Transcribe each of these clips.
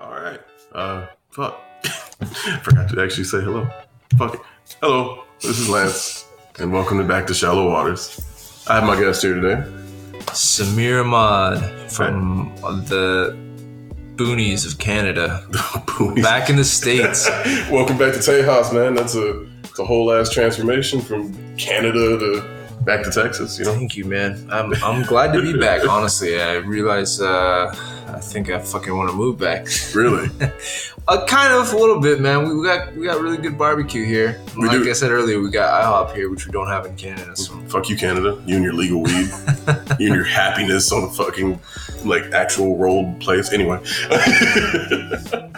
All right. Uh, fuck. Forgot to actually say hello. Fuck it. Hello. This is Lance, and welcome to back to Shallow Waters. I have my guest here today. Samir Ahmad from the boonies of Canada, Boonies. back in the states. welcome back to Tejas, man. That's a a whole ass transformation from Canada to back to Texas. You know. Thank you, man. I'm I'm glad to be back. Honestly, I realize uh, I think I fucking want to move back. Really? Uh, kind of a little bit, man. We, we got we got really good barbecue here. We like do. I said earlier, we got IHOP here, which we don't have in Canada. So Fuck you, Canada. You and your legal weed. you and your happiness on a fucking like actual rolled place. Anyway.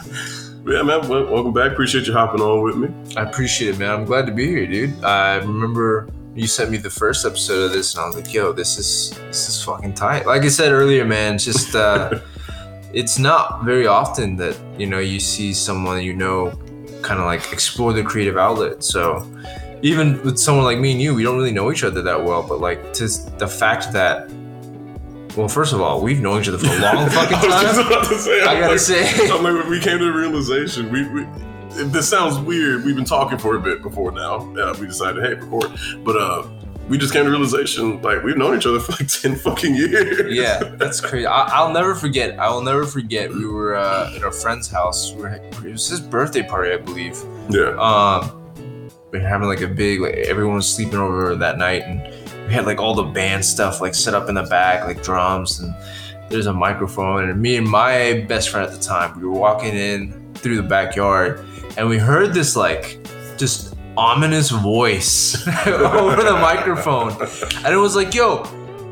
Yeah, man. Welcome back. Appreciate you hopping on with me. I appreciate it, man. I'm glad to be here, dude. I remember you sent me the first episode of this, and I was like, "Yo, this is this is fucking tight." Like I said earlier, man, just uh, it's not very often that you know you see someone you know kind of like explore the creative outlet. So even with someone like me and you, we don't really know each other that well, but like just the fact that. Well, first of all, we've known each other for a long fucking I was just time. about to say. I I'm gotta like, say, I'm like, we came to the realization. We, we this sounds weird. We've been talking for a bit before now. Yeah, we decided, hey, record. But uh, we just came to realization, like, we've known each other for like ten fucking years. yeah, that's crazy. I, I'll never forget. I will never forget. We were uh, at our friend's house. We were, it was his birthday party, I believe. yeah. Um, we were having like a big like everyone was sleeping over that night, and we had like all the band stuff like set up in the back, like drums, and there's a microphone. And me and my best friend at the time, we were walking in through the backyard, and we heard this like just ominous voice over the microphone and it was like, yo,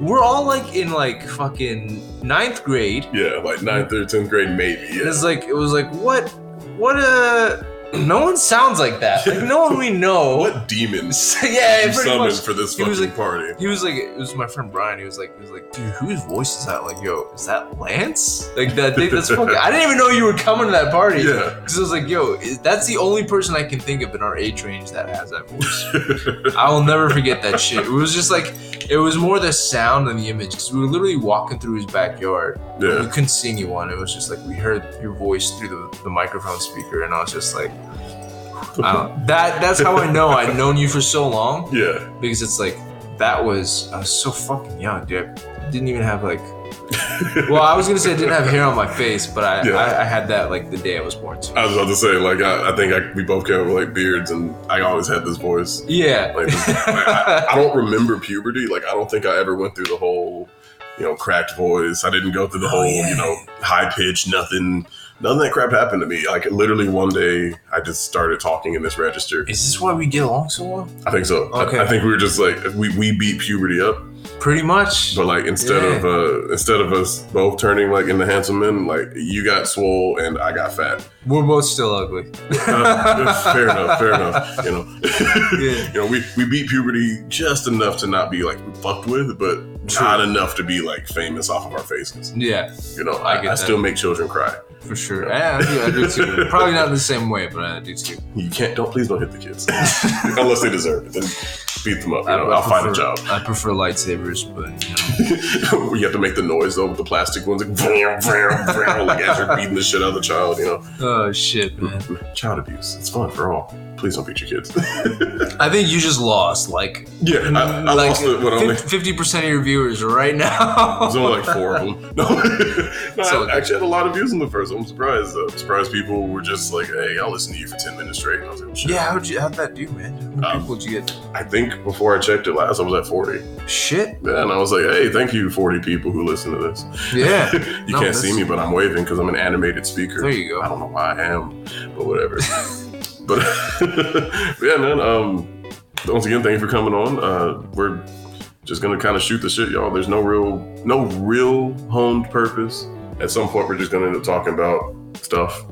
we're all like in like fucking ninth grade. Yeah, like ninth or tenth grade, maybe. And Yeah. it's like, it was like, what, what a, no one sounds like that. Like no one we know. What demons yeah, you pretty summoned much. for this he fucking was like- party? He was like, it was my friend Brian. He was like, he was like, dude, whose voice is that? Like, yo, is that Lance? Like that thing. That's fucking. I didn't even know you were coming to that party. Yeah. Because I was like, yo, is- that's the only person I can think of in our age range that has that voice. I will never forget that shit. It was just like it was more the sound than the image because we were literally walking through his backyard. We yeah. couldn't see anyone. It was just like we heard your voice through the, the microphone speaker, and I was just like, I uh, that. That's how I know I'd known you for so long Yeah. because it's like that was I was so fucking young, dude. I didn't even have like. Well, I was gonna say I didn't have hair on my face, but I, Yeah. I, I had that like the day I was born too. I was about to say, like, I, I think I, we both came with like beards, and I always had this voice. Yeah. Like, this- I, I don't remember puberty. Like, I don't think I ever went through the whole, you know, cracked voice. I didn't go through the Oh, whole, yeah. you know, high pitch. Nothing. None of that crap happened to me. Like, literally one day, I just started talking in this register. Is this why we get along so well? I think so. I- Okay. I, think we were just like we, we beat puberty up, Pretty much. but like instead of uh instead of us both turning like into handsome men, like you got swole and I got fat. We're both still ugly. Uh, fair enough. Fair enough. You know. Yeah. you know, we, we beat puberty just enough to not be like fucked with, but True. not enough to be like famous off of our faces. Yeah, You know, I I, I, still make children cry. for sure. Yeah, I do, I do too. Probably not in the same way, but I do too. You can't don't please don't hit the kids unless they deserve it. Then beat them up. You know, I I'll find a job. I prefer lightsabers, but you know. you have to make the noise though with the plastic ones, like, vroom, vroom, vroom, like as you're beating the shit out of the child. You know, Oh shit, man. child abuse. It's fun for all. Please don't beat your kids. I think you just lost like yeah, I, I like lost it when only. fifty percent of your viewers right now. There's only like four of them. No, no So- I actually had a lot of views in the first. I'm surprised. Uh, surprised people were just like, "Hey, I'll listen to you for ten minutes straight." And I was like, "Shit." Yeah, how'd you how'd that do, man? How many Um, people did you get? I think before I checked it last, I was at 40. Shit. Yeah, and I was like, "Hey, thank you, 40 people who listen to this." Yeah. you No, can't see me, but I'm waving because I'm an animated speaker. There you go. I don't know why I am, but whatever. but yeah, man. Um, once again, thank you for coming on. Uh, we're just gonna kind of shoot the shit, y'all. There's no real, no real honed purpose. At some point, we're just gonna end up talking about stuff.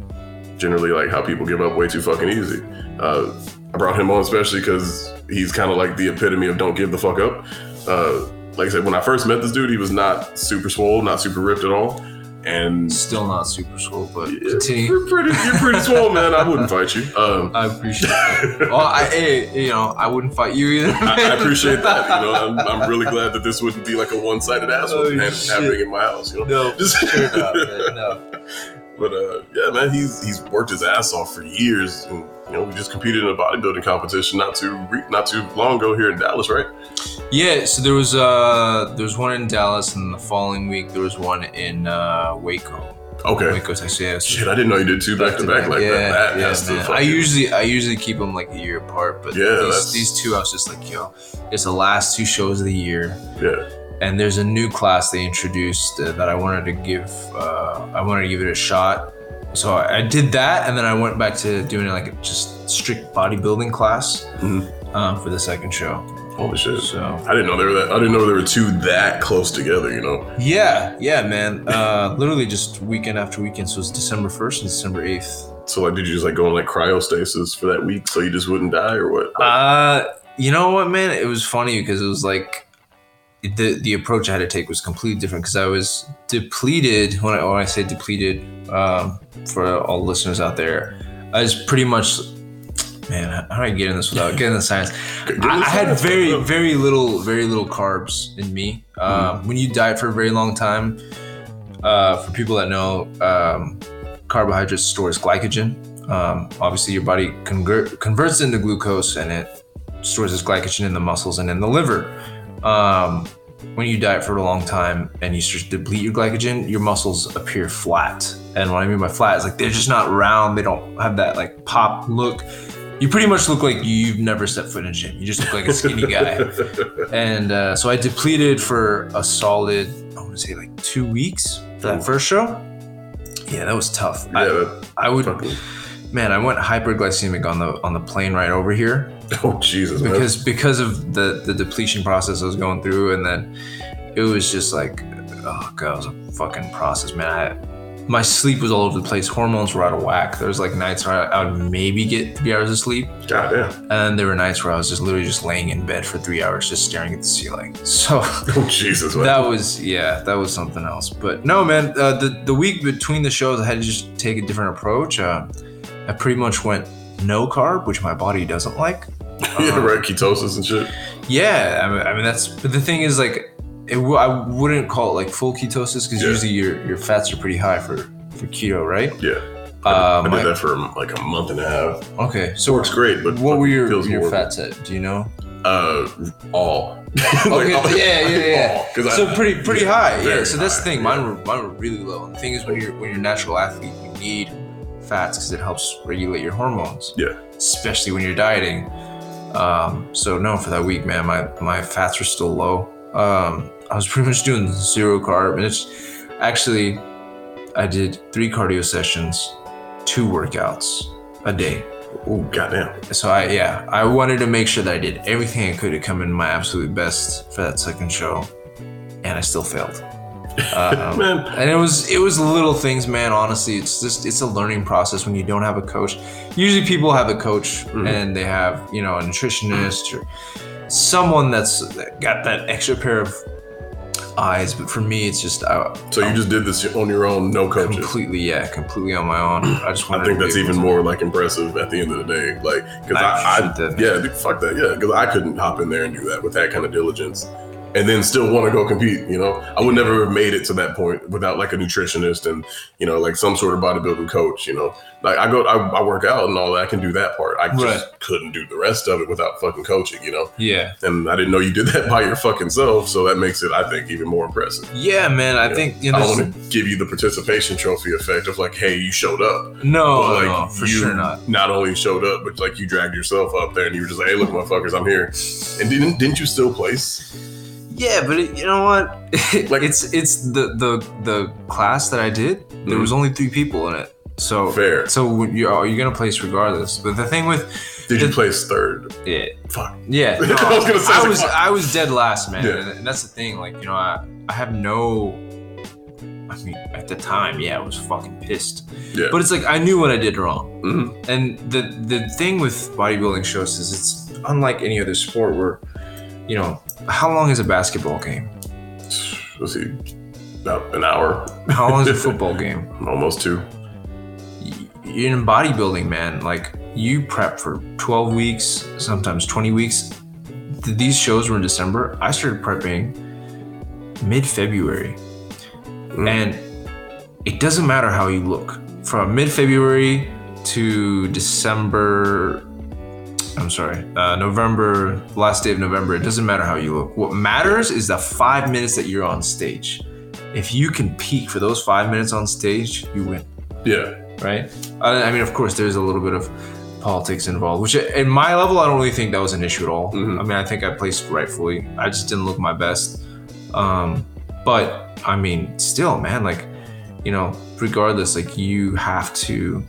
Generally, like how people give up way too fucking easy. Uh, I brought him on especially because he's kind of like the epitome of don't give the fuck up. Uh, like I said, when I first met this dude, he was not super swole, not super ripped at all, and Still not super swole, but yeah, continue. You're pretty, you're pretty swole, man. I wouldn't fight you. Um, I appreciate that. Well, I, hey, you know, I wouldn't fight you either. I, I appreciate that. You know, I'm, I'm really glad that this wouldn't be like a one-sided ass Oh, happening in my house. You know, No, just sure not, man, no. But uh, yeah, man, he's he's worked his ass off for years, and you know, we just competed in a bodybuilding competition not too re- not too long ago here in Dallas, right? Yeah, so there was uh there was one in Dallas, and the following week there was one in uh, Waco. Okay. Waco, Texas. Yeah, so Shit, I didn't know you did two back to back like yeah, that. That yeah, has man. I usually I usually keep them like a year apart, but Yeah, these, these two I was just like, yo, it's the last two shows of the year, yeah. and there's a new class they introduced uh, that I wanted to give. Uh, I wanted to give it a shot, so I, I did that, and then I went back to doing like a just strict bodybuilding class Mhm. um, for the second show. Holy shit. So I didn't know there were that. I didn't know there were two that close together. You know. yeah, yeah, man. Uh, literally just weekend after weekend. So it's December first and December eighth. So like, did you just like go in like cryostasis for that week so you just wouldn't die or what? Like, Uh, you know what, man? It was funny because it was like the the approach I had to take was completely different because I was depleted. When I, when I say depleted, um, for all listeners out there, I was pretty much. Man, how do I get in this without getting the science? I, I had very, very little, very little carbs in me. Um, When you diet for a very long time, uh, for people that know, um, carbohydrates stores glycogen. Um, obviously, your body convert, converts into glucose and it stores this glycogen in the muscles and in the liver. Um, when you diet for a long time and you start to deplete your glycogen, your muscles appear flat. And what I mean by flat is like they're just not round. They don't have that like pop look. You pretty much look like you've never stepped foot in a gym. You just look like a skinny guy. And uh, so I depleted for a solid, I want to say like two weeks for that first show. Yeah, that was tough. yeah, I, I would, fucking. man, I went hyperglycemic on the on the plane right over here Oh Jesus, man. because because of the the depletion process I was going through, and then it was just like, oh god, it was a fucking process, man. I, my sleep was all over the place. Hormones were out of whack. There was like nights where I, I would maybe get three hours of sleep, God damn. and then there were nights where I was just literally just laying in bed for three hours, just staring at the ceiling. So Oh Jesus, man. that was yeah, that was something else. But no, man, uh, the the week between the shows, I had to just take a different approach. Uh, I pretty much went no carb, which my body doesn't like. yeah, right. Ketosis and shit. Yeah, I mean, I mean that's. But the thing is, like, it, I wouldn't call it like full ketosis because Yeah. usually your your fats are pretty high for for keto, right? Yeah. Uh, I did that for like a month and a half. okay, so Works great, but what were your your fats at? Do you know? Uh, all. Okay, yeah, yeah, yeah. Because so pretty pretty high. Yeah. So that's the high, thing. yeah. Mine were mine were really low. And the thing is, when you're when you're a natural athlete, you need fats because it helps regulate your hormones. Yeah. Especially when you're dieting. Um, so no, for that week, man, my my fats were still low. Um, I was pretty much doing zero carb, and it's actually I did three cardio sessions, two workouts a day. Oh goddamn. So I yeah, I wanted to make sure that I did everything I could to come in my absolute best for that second show, and I still failed. Um, Man. and it was it was little things, man. Honestly, it's just it's a learning process when you don't have a coach. Usually, people have a coach Mhm. and they have you know a nutritionist or someone that's got that extra pair of eyes. But for me, it's just I, So you just did this on your own, no coaches. completely yeah, completely on my own. I just I think that's even more like impressive at the end of the day. Like, because I, I yeah, fuck that, yeah, because I couldn't hop in there and do that with that kind of diligence, and then still want to go compete. You know, I would never have made it to that point without like a nutritionist and you know like some sort of bodybuilding coach. You know, like I go, I, I work out and all that. I can do that part. I just Right. couldn't do the rest of it without fucking coaching. You know, yeah. and I didn't know you did that by your fucking self. So that makes it, I think, even more impressive. Yeah, man. I Yeah. think you know. I want to give you the participation trophy effect of like, hey, you showed up. No, But, like no, for you sure not. not only showed up, but like you dragged yourself up there and you were just like, "Hey, look, motherfuckers, I'm here." And didn't didn't you still place? Yeah, but it, you know what? Like- it's it's the the the class that I did. There Mhm. was only three people in it, so Fair. so you're you're gonna place regardless. But the thing with Did you It- place third? yeah, Fuck. yeah, no, I was gonna say, I like, was fuck. I was dead last, man, Yeah. and, and that's the thing. Like you know, I I have no. I mean, at the time, yeah, I was fucking pissed. Yeah. But it's like I knew what I did wrong. Mhm. And the the thing with bodybuilding shows is it's unlike any other sport where, you know, how long is a basketball game? Let's see, about an hour, How long is a football game? almost two. In bodybuilding, man, like you prep for 12 weeks, sometimes 20 weeks. These shows were in December. I started prepping mid February. Mm. And it doesn't matter how you look. from mid February to December. I'm sorry, uh, November, last day of November. It doesn't matter how you look. What matters is the five minutes that you're on stage. If you can peak for those five minutes on stage, you win Yeah. right? I, I mean, of course, there's a little bit of politics involved, which in my level, I don't really think that was an issue at all. Mhm. I mean, I think I placed rightfully. I just didn't look my best. Um, but I mean, still, man, like, you know, regardless, like, you have to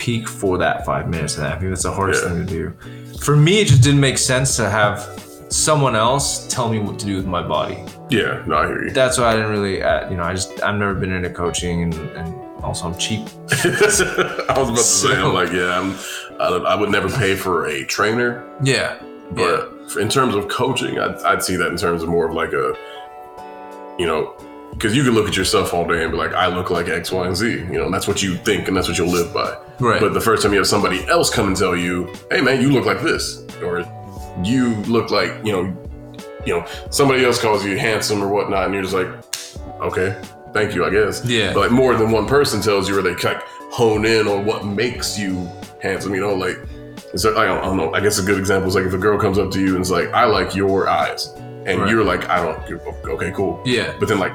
peak for that five minutes. And I think that's the hardest Yeah. thing to do. For me, it just didn't make sense to have someone else tell me what to do with my body Yeah. No, I hear you. that's why I didn't really, uh, you know, I just I've never been into coaching, and, and also I'm cheap. I was about to say, I'm like, yeah, I'm, I, I would never pay for a trainer, Yeah, yeah, but in terms of coaching, I'd, I'd see that in terms of more of like a, you know, because you can look at yourself all day and be like, I look like X, Y, and Z, you know, and that's what you think and that's what you'll live by. right. But the first time you have somebody else come and tell you, hey man, you look like this, or you look like, you know, you know, somebody else calls you handsome or whatnot, and you're just like, okay, thank you, I guess. yeah, But like more than one person tells you, or they like hone in on what makes you handsome. You know, like I don't, I don't know. I guess a good example is like if a girl comes up to you and is like, "I like your eyes," and Right. you're like, "I don't." Okay, cool. yeah, But then like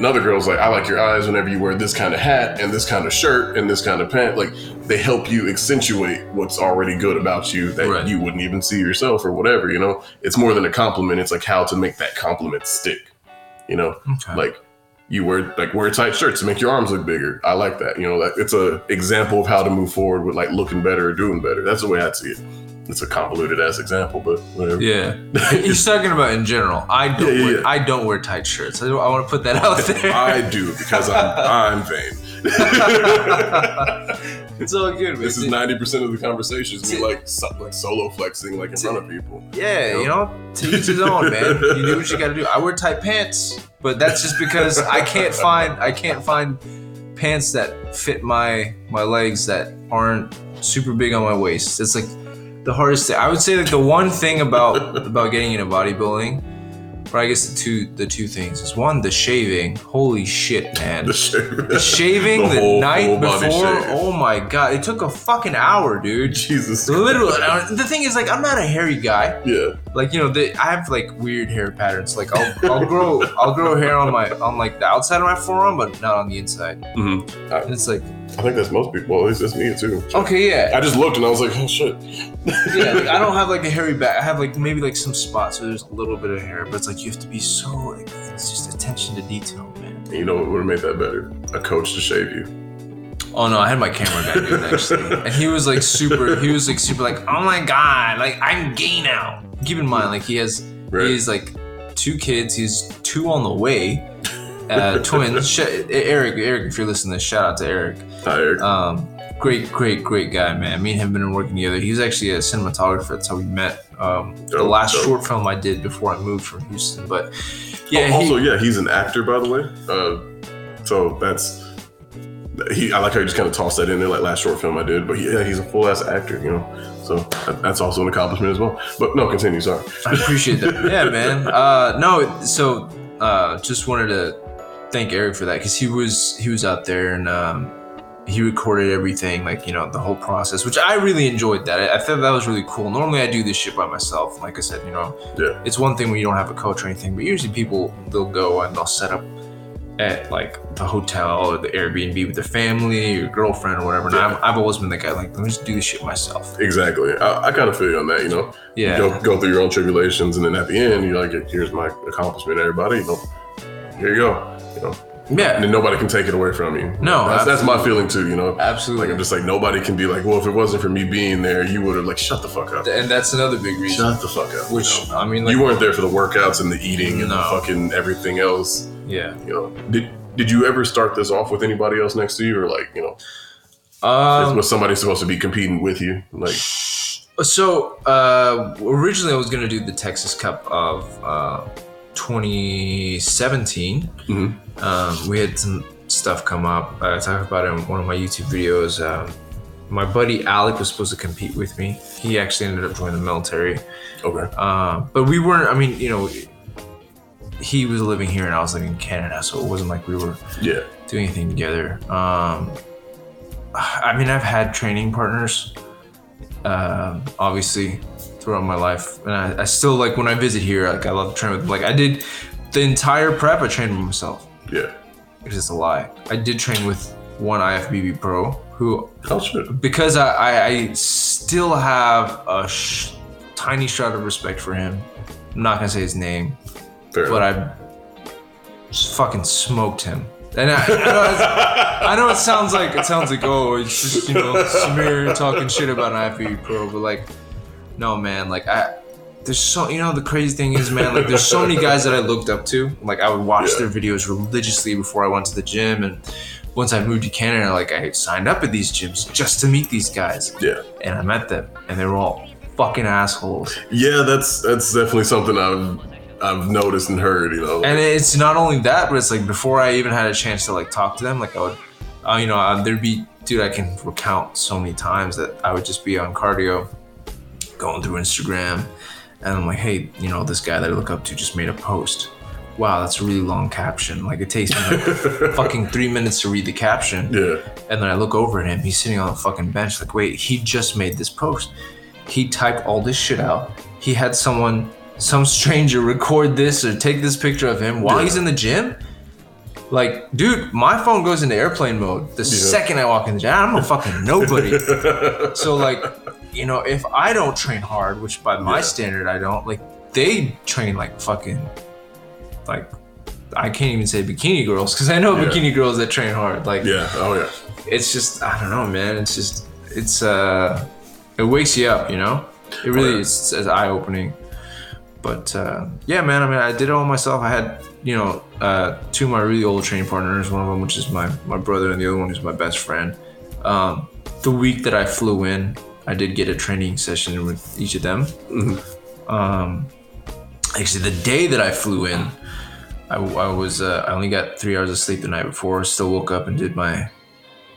another girl's like, "I like your eyes whenever you wear this kind of hat and this kind of shirt and this kind of pant." Like they help you accentuate what's already good about you that Right. you wouldn't even see yourself or whatever. You know, it's more than a compliment. It's like how to make that compliment stick. You know okay. like you wear like wear tight shirts to make your arms look bigger. I like that. You know, like it's a example of how to move forward with like looking better or doing better. That's the way I see it. It's a convoluted ass example, but whatever. yeah. He's talking about in general. I don't. Yeah, yeah, wear, yeah. I don't wear tight shirts. I, I want to put that out there. I do because I'm I'm vain. it's all good. Man. this is ninety percent of the conversations me like so, like solo flexing like in front of people. Yeah, you know, to each his own, man. You do what you gotta do. I wear tight pants, but that's just because I can't find I can't find pants that fit my my legs that aren't super big on my waist. It's like the hardest thing. I would say that the one thing about about getting into bodybuilding, or I guess the two the two things is one the shaving. Holy shit, man. The shit. The shaving The the, whole night before. Oh my god, it took a fucking hour, dude. Jesus. Literally, the thing is, like, I'm not a hairy guy Yeah. like you know the, i have like weird hair patterns like i'll, I'll grow i'll grow hair on my on like the outside of my forearm but not on the inside hmm and it's like I think that's most people. At least that's me too. okay yeah I just looked and I was like, oh shit. yeah like, i don't have like a hairy back i have like maybe like some spots where there's a little bit of hair but it's like you have to be so like it's just attention to detail man you know what would have made that better? A coach to shave you. oh no i had my camera guy do it actually and he was like super he was like super like oh my god like i'm gay now keep in mind like he has Right. He's like two kids. He's two on the way. Uh, twins. Sh- Eric, Eric, if you're listening to this, shout out to Eric. Hi, Eric. Um, great, great, great guy, man. Me and him have been working together. He was actually a cinematographer. That's how we met. Um, the Dope, last dope. short film I did before I moved from Houston. But yeah, Oh, also, he, yeah, he's an actor, by the way. Uh, so that's he. I like how you just kind of tossed that in there, like last short film I did. But he, yeah, he's a full ass actor, you know. So that's also an accomplishment as well. But no, continue. Sorry. I appreciate that. Yeah, man. Uh, no, so uh, just wanted to thank Eric for that because he was he was out there and um, he recorded everything, like you know the whole process, which I really enjoyed. That I, I thought that was really cool. Normally, I do this shit by myself. Like I said, you know, Yeah. it's one thing when you don't have a coach or anything, but usually people they'll go and they'll set up at like the hotel or the Airbnb with their family or girlfriend or whatever. And Yeah. I've, I've always been the guy like, let me just do this shit myself. Exactly. I, I kind of feel you on that. You know, Yeah. you go go through your own tribulations, and then at the end, you're like, "Here's my accomplishment, everybody." You know, here you go. You know, and Yeah. then nobody can take it away from you. No, that's, that's my feeling too. You know, Absolutely. like I'm just like nobody can be like, "Well, if it wasn't for me being there, you would have like shut the fuck up." and that's another big reason. Shut the fuck up. Which you, know? I mean, like, you weren't there for the workouts and the eating and the fucking everything else. yeah. You know, did did you ever start this off with anybody else next to you, or like you know, Um, was somebody supposed to be competing with you? Like, so uh, originally I was gonna do the Texas Cup of uh, 2017. Mhm. Um, we had some stuff come up. I talked about it in one of my YouTube videos. Um, my buddy Alec was supposed to compete with me. He actually ended up joining the military. okay, Uh, but we weren't. I mean, you know, he was living here and I was living in Canada, so it wasn't like we were yeah, do anything together. Um, I mean, I've had training partners, um, obviously, throughout my life, and I, I still like when I visit here. Like, I love to train with. Like, I did the entire prep. I trained with myself. Yeah. it's just a lie. I did train with one IFBB pro who, Oh shit. because I, I, I still have a sh- tiny shred of respect for him. I'm not gonna say his name, Fair but enough. I just fucking smoked him. And I, I, know, I know it sounds like it sounds like oh it's just you know Samir talking shit about an IFBB pro, but like no man, like I there's so you know the crazy thing is man like there's so many guys that I looked up to. Like I would watch Yeah. their videos religiously before I went to the gym, and once I moved to Canada, like I signed up at these gyms just to meet these guys, yeah. and I met them, and they were all fucking assholes. Yeah, that's that's definitely something I've I've noticed and heard. You know. And it's not only that, but it's like before I even had a chance to like talk to them, like I would, uh, you know, uh, there'd be, dude, I can recount so many times that I would just be on cardio, going through Instagram, and I'm like, hey, you know, this guy that I look up to just made a post. Wow, that's a really long caption. Like it takes me like fucking three minutes to read the caption. yeah. And then I look over at him. He's sitting on the fucking bench. Like, wait, he just made this post. He typed all this shit out. He had someone, some stranger, record this or take this picture of him while Yeah. he's in the gym. Like, dude, my phone goes into airplane mode the second I walk in the gym. I'm a fucking nobody. so, like, you know, if I don't train hard, which by my Yeah. standard I don't, like, they train like fucking, like, I can't even say bikini girls because I know Yeah. bikini girls that train hard. Like, Yeah. Oh yeah. it's just I don't know, man. It's just it's uh it wakes you up, you know. It really Oh, yeah. is eye opening. But uh, yeah, man. I mean, I did it all myself. I had you know uh, two of my really old training partners. One of them, which is my my brother, and the other one is my best friend. Um, the week that I flew in, I did get a training session with each of them. Um, actually, the day that I flew in, I, I was uh, I only got three hours of sleep the night before. Still woke up and did my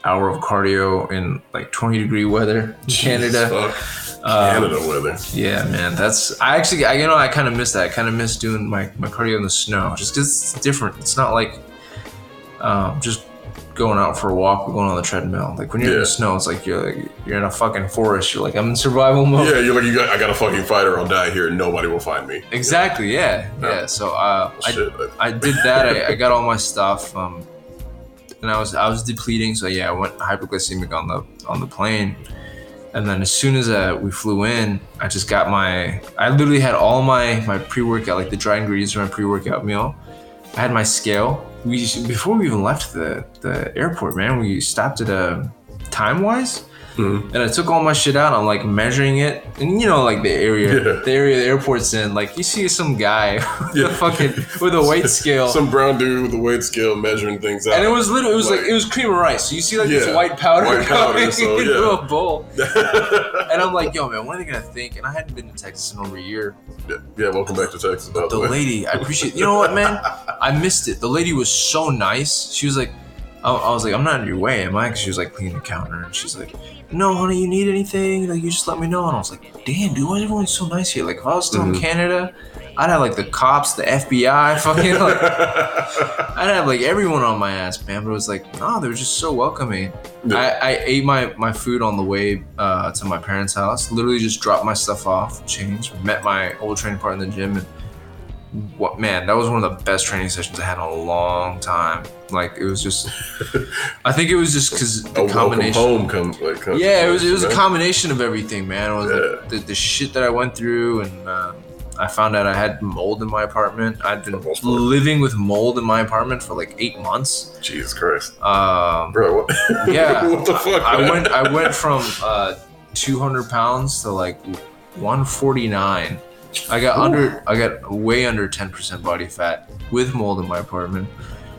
hour of cardio in like 20 degree weather in Canada. Jesus, fuck. Canada weather. Yeah, man, that's I actually I you know I kind of miss that. I kind of miss doing my my cardio in the snow just because it's different. It's not like um, just going out for a walk or going on the treadmill. Like when you're in the snow, it's like you're like you're in a fucking forest. You're like I'm in survival mode. Yeah, you're like you got. I got a fucking fight or I'll die here and nobody will find me. Exactly. Yeah. Yeah. Yeah. So uh, I Shit. I did that. I, I got all my stuff, um, and I was I was depleting. So yeah, I went hypoglycemic on the on the plane, and then as soon as uh, we flew in, I just got my. I literally had all my my pre workout, like the dry ingredients for my pre workout meal. I had my scale. We before we even left the the airport, man. We stopped at uh, a time wise. Mhm. And I took all my shit out. I'm like measuring it, and you know, like the area, Yeah. the area the airport's in. Like you see some guy with Yeah. a fucking with a weight scale, Some brown dude with a weight scale measuring things out. and it was literally it was like, Like- it was cream of rice. So you see like this white powder White powder, so, into a bowl, and I'm like, yo, man, what are they gonna think? And I hadn't been to Texas in over a year. yeah, welcome back to Texas. The the way. lady, I appreciate. You know what, man? I missed it. The lady was so nice. She was like, I, I was like, I'm not in your way, am I? Because she was like cleaning the counter, and she's like, No, honey, you need anything? Like, you just let me know. And I was like, Damn, dude, why is everyone so nice here? Like, if I was still in Mhm. Canada, I'd have like the cops, the FBI, fucking like. I'd have like everyone on my ass, man. But it was like, no, they were just so welcoming. Yeah. I, I ate my, my food on the way uh, to my parents' house. Literally just dropped my stuff off, changed, met my old training partner in the gym, and what man, that was one of the best training sessions I had in a long time. Like it was just, I think it was just because the welcome combination. home come like comes Yeah, it was it was a combination of everything, man. It was like Yeah. the, the shit that I went through, and um, I found out I had mold in my apartment. I'd been living with mold in my apartment for like eight months. Jesus Christ, Um, bro. What? Yeah. what the fuck? I man? went I went from uh, 200 pounds to like 149. I got under I got way under 10% body fat with mold in my apartment.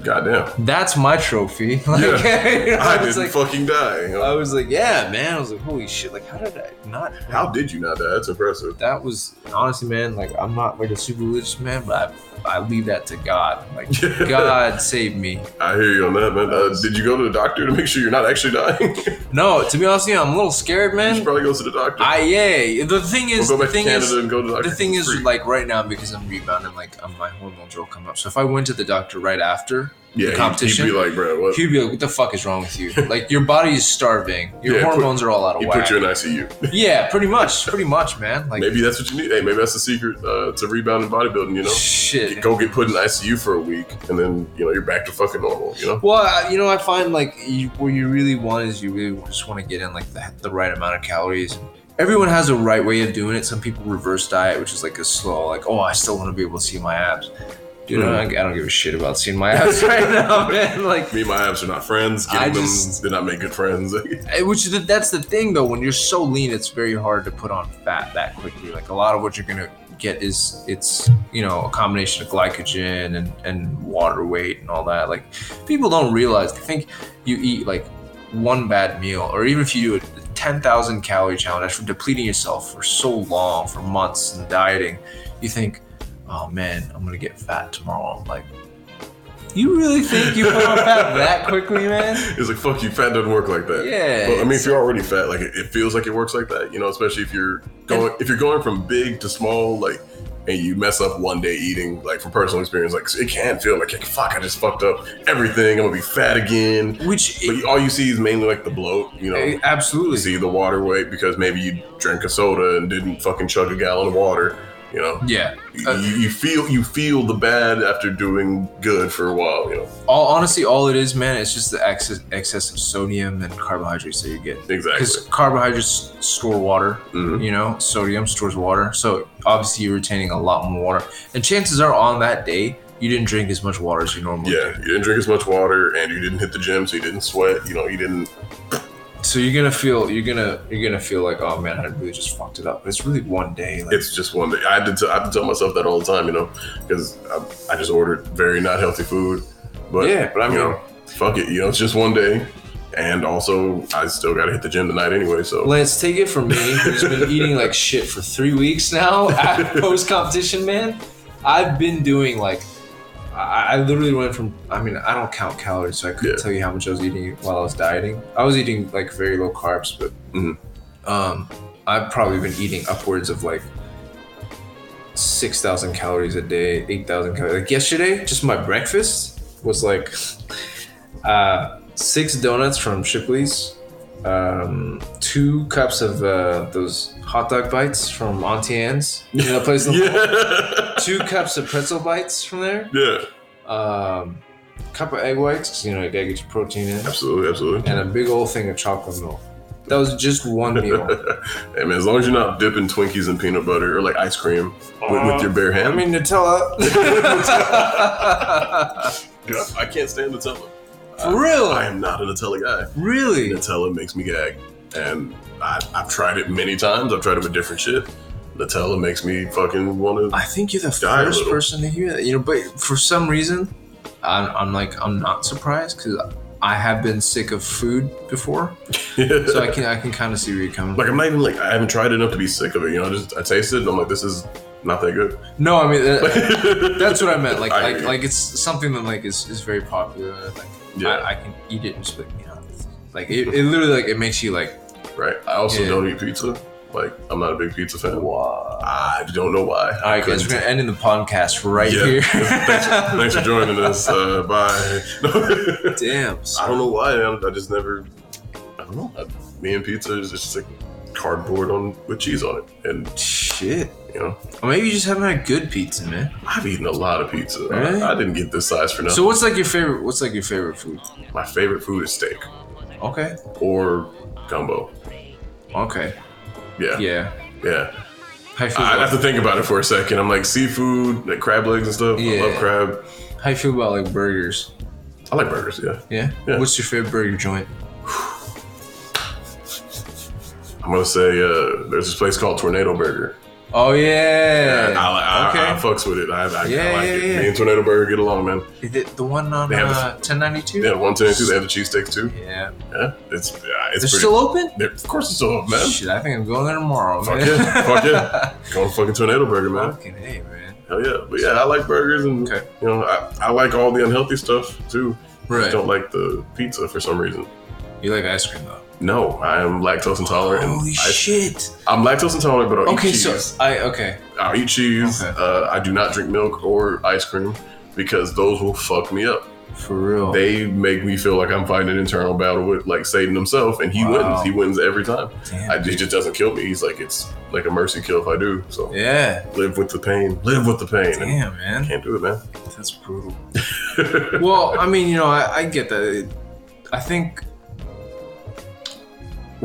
Goddamn. That's my trophy. Like, Yeah. you know, I I didn't like, fucking die. you know? I was like, yeah, man. I was like, holy shit! Like, how did I not? How did you not die? That's impressive. that was honestly, man. Like, I'm not like a super religious man, but I, I leave that to God. Like, God save me. I hear you on that, man. Uh, did you go to the doctor to make sure you're not actually dying? No, to be honest, with you, I'm a little scared, should man. probably go to the doctor. I yeah. The thing is, we'll go the thing Canada is, and go to the doctor. the thing is free. like right now because i'm rebounding like um, my hormones will come up so if i went to the doctor right after Yeah, the competition. He'd be like, bro, what? He'd be like, "What the fuck is wrong with you? Like your body is starving. Your Yeah, put- hormones are all out of He whack." put you in ICU. yeah, pretty much, pretty much, man. Like maybe that's what you need. Hey, maybe that's the secret uh, to rebounding bodybuilding. You know, shit. go get put in ICU for a week, and then you know you're back to fucking normal. You know. Well, I- you know, I find like you, where you really want is you really just want to get in like the, the right amount of calories. Everyone has a right way of doing it. Some people reverse diet, which is like a slow, like, oh, I still want to be able to see my abs. You know, Mhm. I, I don't give a shit about seeing my abs right now, man. Like, Me and my abs are not friends. Getting I them just- did not make good friends. Which is the, that's the thing though when you're so lean it's very hard to put on fat that quickly like a lot of what you're gonna get is it's you know a combination of glycogen and and water weight and all that like people don't realize they think you eat like one bad meal or even if you do a 10,000 calorie challenge after depleting yourself for so long for months and dieting you think oh man i'm gonna get fat tomorrow I'm like you really think you put on fat that quickly man it's like fuck you, fat doesn't work like that. yeah But I mean, if you're already fat, like it, it feels like it works like that, you know. Especially if you're going, if you're going from big to small, like, and you mess up one day eating, like from personal experience, like it can feel like, fuck, I just fucked up everything. I'm gonna be fat again. which But all you see is mainly like the bloat, you know. Eh, You absolutely. see the water weight because maybe you drank a soda and didn't fucking chug a gallon of water. You know, Yeah. you, Uh, you feel you feel the bad after doing good for a while. You know, All honestly, all it is, man, it's just the excess excess of sodium and carbohydrates that you get. exactly. Because carbohydrates store water, Mhm. you know, sodium stores water. So obviously you're retaining a lot more water. And chances are on that day you didn't drink as much water as you normally Yeah, you didn't drink as much water, and you didn't hit the gym, so you didn't sweat. You know, you didn't do. So you're gonna feel you're gonna you're gonna feel like, oh man, I really just fucked it up. But it's really one day. Like, it's just one day. I had to, t- I had to tell myself that all the time, you know, because I, I just ordered very not healthy food. But Yeah, but I you know, fuck it, you know, it's just one day, and also I still got to hit the gym tonight anyway. So Lance, take it from me, who's been eating like shit for three weeks now post competition, man. I've been doing like, I, I literally went from, I mean, I don't count calories, so I couldn't Yeah. tell you how much I was eating while I was dieting. I was eating like very low carbs, but Mhm. um, I've probably been eating upwards of like 6,000 calories a day, 8,000 calories. Like yesterday, just my breakfast was like uh, six donuts from Shipley's, um, two cups of uh, those hot dog bites from Auntie Anne's. You know place? in the mall? yeah, Two cups of pretzel bites from there. yeah, Um, cup of egg whites, 'cause, you know, you gotta get your protein in. absolutely, absolutely. And a big old thing of chocolate milk. That was just one meal. hey man, as long as you're not dipping Twinkies in peanut butter or like ice cream with, with your bare hand. I mean, Nutella. Dude, I, I can't stand Nutella. For real? I am not a Nutella guy. really? Nutella makes me gag, and I, I've tried it many times. I've tried it with different shit. Nutella makes me fucking want to. I think you're the first person to hear that. You know, but for some reason, I'm, I'm like I'm not surprised because I have been sick of food before, so I can I can kind of see where you're coming. like from. I'm not even like I haven't tried enough to be sick of it. You know, I just I tasted it and I'm like, this is not that good. No, I mean that's what I meant. Like I like like it's something that like is, is very popular. Like Yeah, I, I can eat it and just like you know, like it, it literally like it makes you like right. I also Yeah. don't eat pizza. Like I'm not a big pizza fan. wow. I don't know why. All right, guys, we're gonna end in the podcast right Yeah. here. thanks, thanks for joining us. Uh, bye. Damn. I don't know why. I'm. I just never. I don't know. I, me and pizza is just like cardboard on with cheese on it, and Shit. you know, Or maybe you just haven't had good pizza, man. I've eaten a lot of pizza. Really? I, I didn't get this size for nothing. So what's like your favorite? What's like your favorite food? My favorite food is steak Okay. or gumbo. Okay. Yeah, yeah. Yeah. Feel I have to think about it for a second. I'm like seafood, like crab legs and stuff. I love crab. how you feel about like burgers? I like burgers. Yeah, Yeah? Yeah. What's your favorite burger joint? I'm gonna say uh, there's this place called Tornado Burger. Oh yeah. I, I, okay. I, I fucks with it. I, I, Yeah, I like yeah, it. yeah. Me and Tornado Burger get along, man. Is it the one on They have the- uh, 1092? They have one ten two. They have the cheesesteaks too. Yeah. Yeah, it's yeah, it's They're pretty. still open? they're- of course, it's still open, man. Shit, I think I'm going there tomorrow, Fuck man. yeah, fuck yeah. Going fucking Tornado Burger, man. Fucking hey, man. Hell yeah. But yeah, I like burgers and Okay. you know I, I like all the unhealthy stuff too. I Right. just don't like the pizza for some reason. You like ice cream though? No, I am lactose intolerant. Holy I, shit. I'm lactose intolerant, but I'll eat cheese. Okay, so. I okay. I'll eat cheese. Okay. Uh, I do not drink milk or ice cream because those will fuck me up. For real. They make me feel like I'm fighting an internal battle with like Satan himself, and he Wow. wins. He wins every time. Damn, I, he just doesn't kill me. He's like it's like a mercy kill if I do. So yeah. live with the pain. Live with the pain. And Damn, man. can't do it, man. That's brutal. well, I mean, you know, I, I get that. I think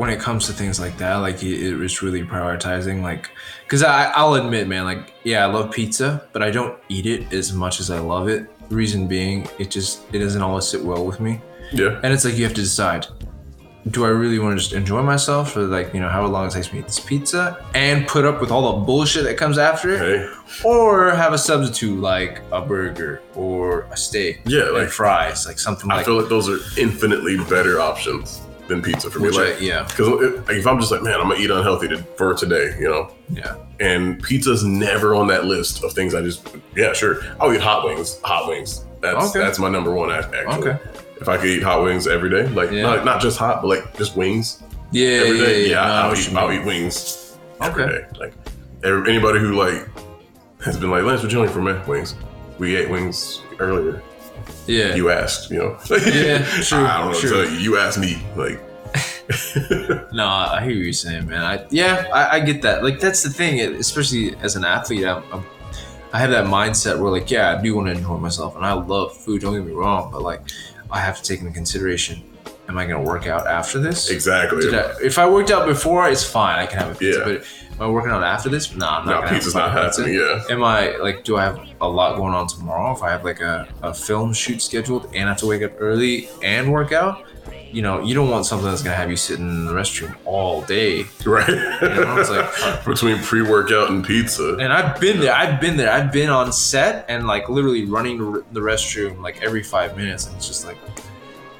when it comes to things like that, like it, it's really prioritizing, like, because I I'll admit, man, like, yeah, I love pizza, but I don't eat it as much as I love it. Reason being, it just it doesn't always sit well with me, yeah. and it's like you have to decide. Do I really want to just enjoy myself for like you know however long it takes me to eat this pizza and put up with all the bullshit that comes after it, Hey. or have a substitute like a burger or a steak Yeah, like fries, like something I like feel like those are infinitely better options than pizza for me. which I, yeah, because if, I'm just like, man, I'm gonna eat unhealthy to, for today, you know, yeah, and pizza's never on that list of things I just, yeah, sure, I'll eat hot wings. Hot wings. That's Okay. that's my number one act- actually. okay, If I could eat hot wings every day, like Yeah. not, not just hot, but like just wings yeah, every yeah, yeah. yeah, know I'll, eat, I'll eat wings Okay. day. Like every, anybody who like has been like, Lance, what you like for man? Wings. We ate wings earlier. Yeah, You asked, you know. Yeah, true, I don't know. true. So you asked me, like. no, I hear what you're saying, man. I yeah, I, I get that. Like that's the thing, especially as an athlete, I'm, I'm, I have that mindset where like, yeah, I do want to enjoy myself, and I love food. Don't get me wrong, but like, I have to take into consideration: Am I going to work out after this? Exactly. I, if I worked out before, it's fine. I can have a pizza. Yeah. But Oh, am I working out after this? Nah, I'm not. no, pizza's not happening. Yeah. Am I like? Do I have a lot going on tomorrow? If I have like a, a film shoot scheduled and I have to wake up early and work out, you know, you don't want something that's gonna have you sitting in the restroom all day. Right. know, it's like. Between pre workout and pizza. And I've been there. I've been there. I've been on set and like literally running the restroom like every five minutes, and it's just like.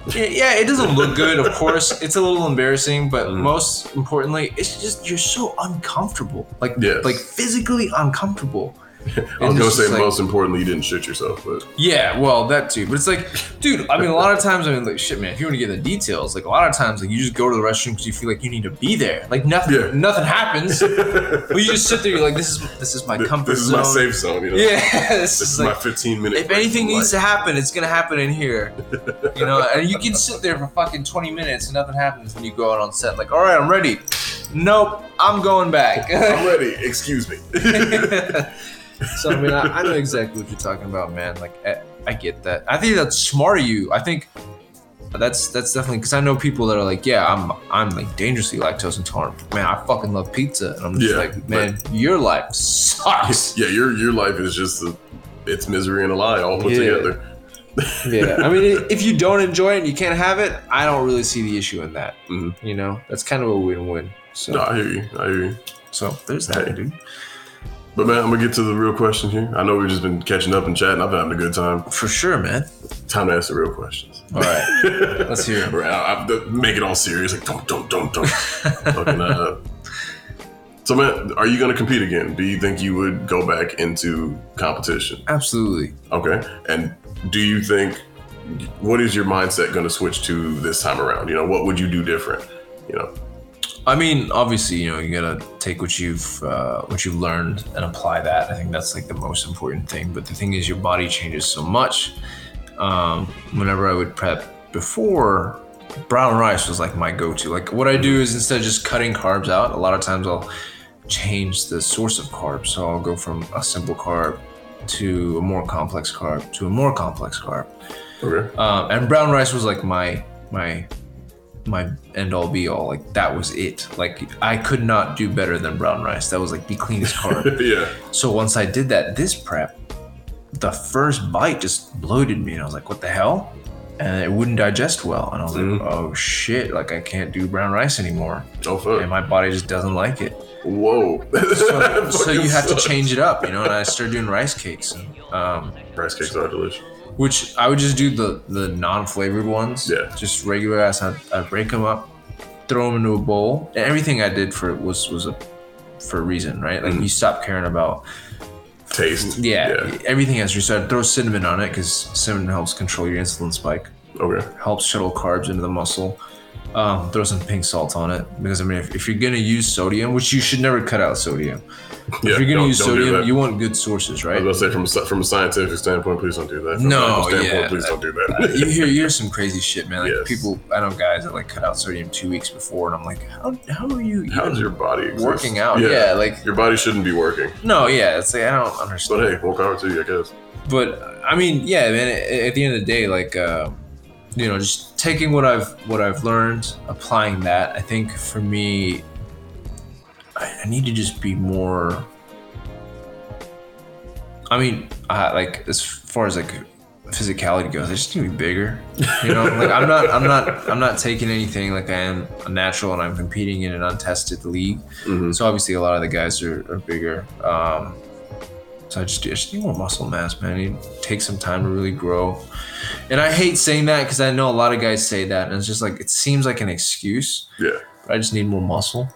Yeah, yeah, it doesn't look good, of course. It's a little embarrassing, but Mhm. most importantly, it's just you're so uncomfortable. Like Yes. like physically uncomfortable. I was gonna say like- most importantly, you didn't shit yourself, but Yeah, well, that too. But it's like, dude, I mean, a lot of times, I mean, like, shit, man, if you want to get the details, like, a lot of times, like, you just go to the restroom because you feel like you need to be there. Like, nothing, Yeah. nothing happens. but you just sit there, you're like, this is, this is my comfort this is zone. my safe zone. You know? Yeah, this, This is is my 15 minute. if anything needs to happen, it's gonna happen in here. You know, and you can sit there for fucking 20 minutes and nothing happens when you go out on set. Like, all right, I'm ready. Nope, I'm going back. I'm ready. Excuse me. So I mean, I, I know exactly what you're talking about, man. Like, I, I get that. I think that's smart of you. I think that's that's definitely because I know people that are like, yeah, I'm I'm like dangerously lactose intolerant. Man, I fucking love pizza, and I'm just Yeah, like, man, your life sucks. yeah, your your life is just a, it's misery and a lie all put Yeah. together. yeah, I mean, if you don't enjoy it and you can't have it, I don't really see the issue in that. Mhm. You know, that's kind of a win-win. So, No, I hear you. I hear you. so there's that, Hey. dude. But man, I'm gonna get to the real question here. I know we've just been catching up and chatting. I've been having a good time. For sure, man. Time to ask the real questions. All right, let's hear 'em. Right, I, I, make it all serious. Like don't, don't, don't, don't. Fucking, uh, so man, are you gonna compete again? Do you think you would go back into competition? absolutely. Okay. And do you think what is your mindset going to switch to this time around? You know, what would you do different? You know, I mean, obviously, you know, you gotta take what you've uh, what you've learned and apply that. I think that's like the most important thing. But the thing is, your body changes so much. Um, whenever I would prep before, brown rice was like my go-to. Like what I do is instead of just cutting carbs out, a lot of times I'll change the source of carbs. So I'll go from a simple carb to a more complex carb to a more complex carb. okay. Um, and brown rice was like my my my end all be all. Like that was it. Like I could not do better than brown rice. That was like the cleanest carb. yeah. so once I did that, this prep, the first bite just bloated me, and I was like, "What the hell?" And it wouldn't digest well, and I was Mhm. like, "Oh shit! Like I can't do brown rice anymore, Oh fuck. and my body just doesn't like it." Whoa. So, so you have to change it up, you know. And I started doing rice cakes, and, um, Rice cakes are delicious. Which I would just do the the non-flavored ones. Yeah. Just regular ass. I'd, I'd break them up, throw them into a bowl, and everything I did for it was was a for a reason, right? Like Mhm. you stop caring about Taste. yeah, everything else. You start throw cinnamon on it because cinnamon helps control your insulin spike, Okay. helps shuttle carbs into the muscle. Um, throw some pink salt on it because I mean, if, if you're gonna use sodium, which you should never cut out sodium. Yeah, if you're gonna use sodium, you want good sources, right? I was gonna say from a, from a scientific standpoint, please don't do that. From No, a medical standpoint, yeah. please don't do that. you hear you hear some crazy shit, man. Like Yes. people, I know guys that like cut out sodium two weeks before, and I'm like, how how are you How's your body exist? working out? Yeah. like your body shouldn't be working. no, yeah. It's like I don't understand. But hey, more power to you, I guess. but I mean, yeah, man. At, at the end of the day, like, uh, you know, just taking what I've what I've learned, applying that. I think for me, I, I need to just be more. I mean, I, like as far as like physicality goes, I just need to be bigger. You know, like I'm not, I'm not, I'm not taking anything like I am a natural, and I'm competing in an untested league. Mhm. So obviously, a lot of the guys are, are bigger. Um, so I just, I just need more muscle mass, man. I need to take some time to really grow. And I hate saying that because I know a lot of guys say that, and it's just like it seems like an excuse. Yeah. But I just need more muscle.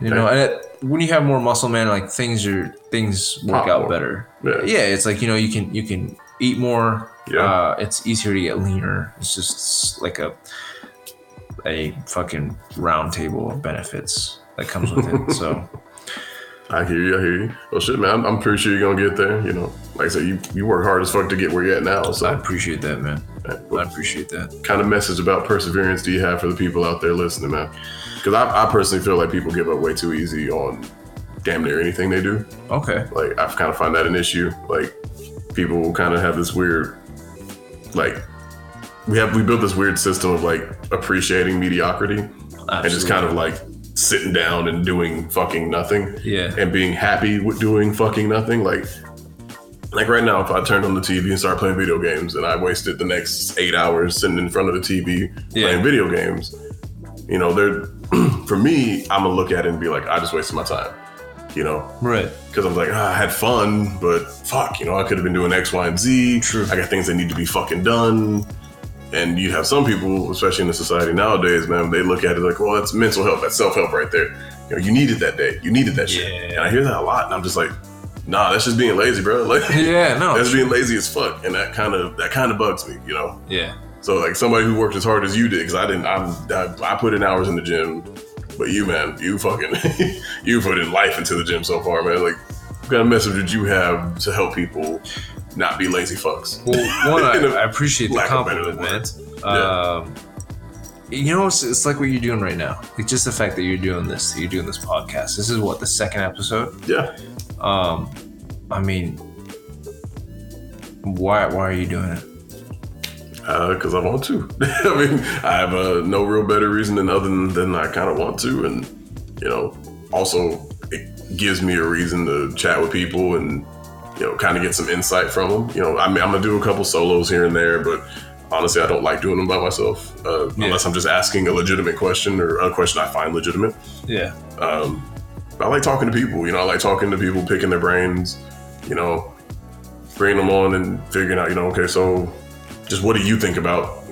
You know, and it, when you have more muscle, man, like things are things work Pop out more. better. Yeah. Yeah, it's like you know you can you can eat more. Yeah. Uh, it's easier to get leaner. It's just like a a fucking round table of benefits that comes with it. So I hear you. I hear you. Well, shit, man. I'm, I'm pretty sure you're gonna get there. You know, like I said, you you work hard as fuck to get where you're at now. So I appreciate that, man. I appreciate that. kind of message about perseverance do you have for the people out there listening, man? Because I, I personally feel like people give up way too easy on damn near anything they do. Okay. Like I kind of find that an issue. Like people will kind of have this weird, like we have we built this weird system of like appreciating mediocrity and just kind of like sitting down and doing fucking nothing yeah. and being happy with doing fucking nothing. Like like right now, if I turned on the TV and started playing video games and I wasted the next eight hours sitting in front of the TV Yeah. playing video games, you know, they're for me, I'm gonna look at it and be like, I just wasted my time. You know, Right. because I'm like, ah, I had fun, but fuck, you know, I could have been doing X, Y, and Z. True. I got things that need to be fucking done. And you have some people, especially in the society nowadays, man, they look at it like, well, that's mental health, that's self help right there. You know, you needed that day, you needed that shit. Yeah. And I hear that a lot, and I'm just like, nah, that's just being lazy, bro. Like, Yeah. No. that's being lazy as fuck, and that kind of that kind of bugs me, you know. yeah. So like somebody who worked as hard as you did, because I didn't, I'm, I, I put in hours in the gym, but you, man, you fucking, you put in life into the gym so far, man. Like, what kind of message would you have to help people not be lazy fucks? Well, one, I, I appreciate the compliment, man. Um, you know, it's, it's like what you're doing right now. Like just the fact that you're doing this, that you're doing this podcast. This is what the second episode. Yeah, Um, I mean, why why are you doing it? because I want to. I mean, I have uh, no real better reason than other than, than I kind of want to, and you know, also it gives me a reason to chat with people and you know, kind of get some insight from them. You know, I mean, I'm gonna do a couple solos here and there, but honestly, I don't like doing them by myself uh, Yeah. unless I'm just asking a legitimate question or a question I find legitimate. Yeah. Um, I like talking to people. You know, I like talking to people, picking their brains. You know, bringing them on and figuring out. You know, okay, so just what do you think about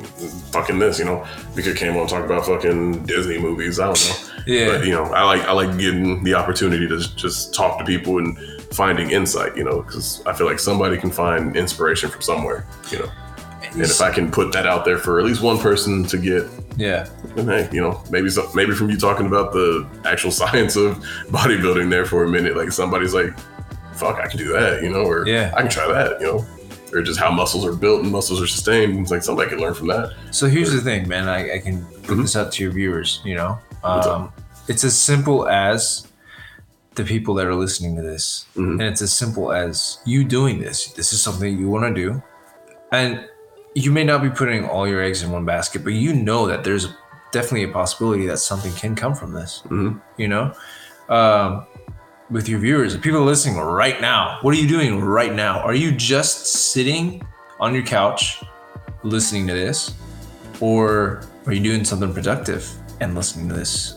fucking this? You know, we could came on talk about fucking Disney movies. I don't know. Yeah. But you know, I like I like getting the opportunity to just talk to people and finding insight. You know, because I feel like somebody can find inspiration from somewhere. You know, and if I can put that out there for at least one person to get yeah. and hey, you know, maybe maybe from you talking about the actual science of bodybuilding there for a minute, like somebody's like, "Fuck, I can do that," you know, or Yeah. I can try that," you know, or just how muscles are built and muscles are sustained. It's like somebody can learn from that. So here's the thing, man. I, I can put Mhm. this out to your viewers. You know, um, it's as simple as the people that are listening to this, Mhm. and it's as simple as you doing this. This is something you want to do, and you may not be putting all your eggs in one basket, but you know that there's definitely a possibility that something can come from this. Mhm. You know, um, with your viewers, the people listening right now, what are you doing right now? Are you just sitting on your couch listening to this? or are you doing something productive and listening to this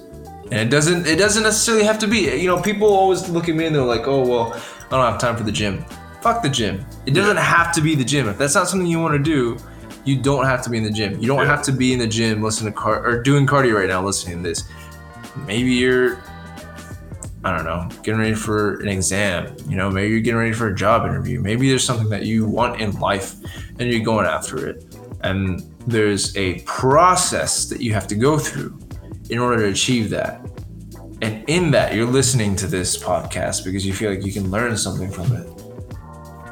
and it doesn't it doesn't necessarily have to be you know people always look at me and they're like oh well i don't have time for the gym fuck the gym it doesn't have to be the gym if that's not something you want to do you don't have to be in the gym you don't Yeah. have to be in the gym listening to car or doing cardio right now listening to this maybe you're I don't know, getting ready for an exam. You know, maybe you're getting ready for a job interview. Maybe there's something that you want in life and you're going after it. And there's a process that you have to go through in order to achieve that. And in that, you're listening to this podcast because you feel like you can learn something from it.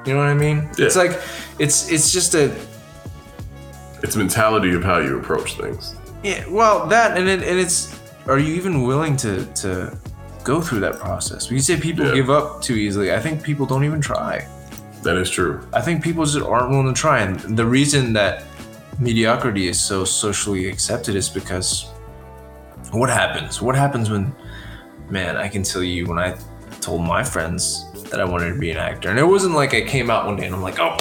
You know what I mean? Yeah. It's like it's it's just a It's mentality of how you approach things. yeah. Well, that and it, and it's are you even willing to to go through that process? When you say people Yeah. give up too easily, I think people don't even try. That is true. I think people just aren't willing to try. And the reason that mediocrity is so socially accepted is because what happens? What happens when, man, I can tell you when I told my friends that I wanted to be an actor. And it wasn't like I came out one day and I'm like, oh,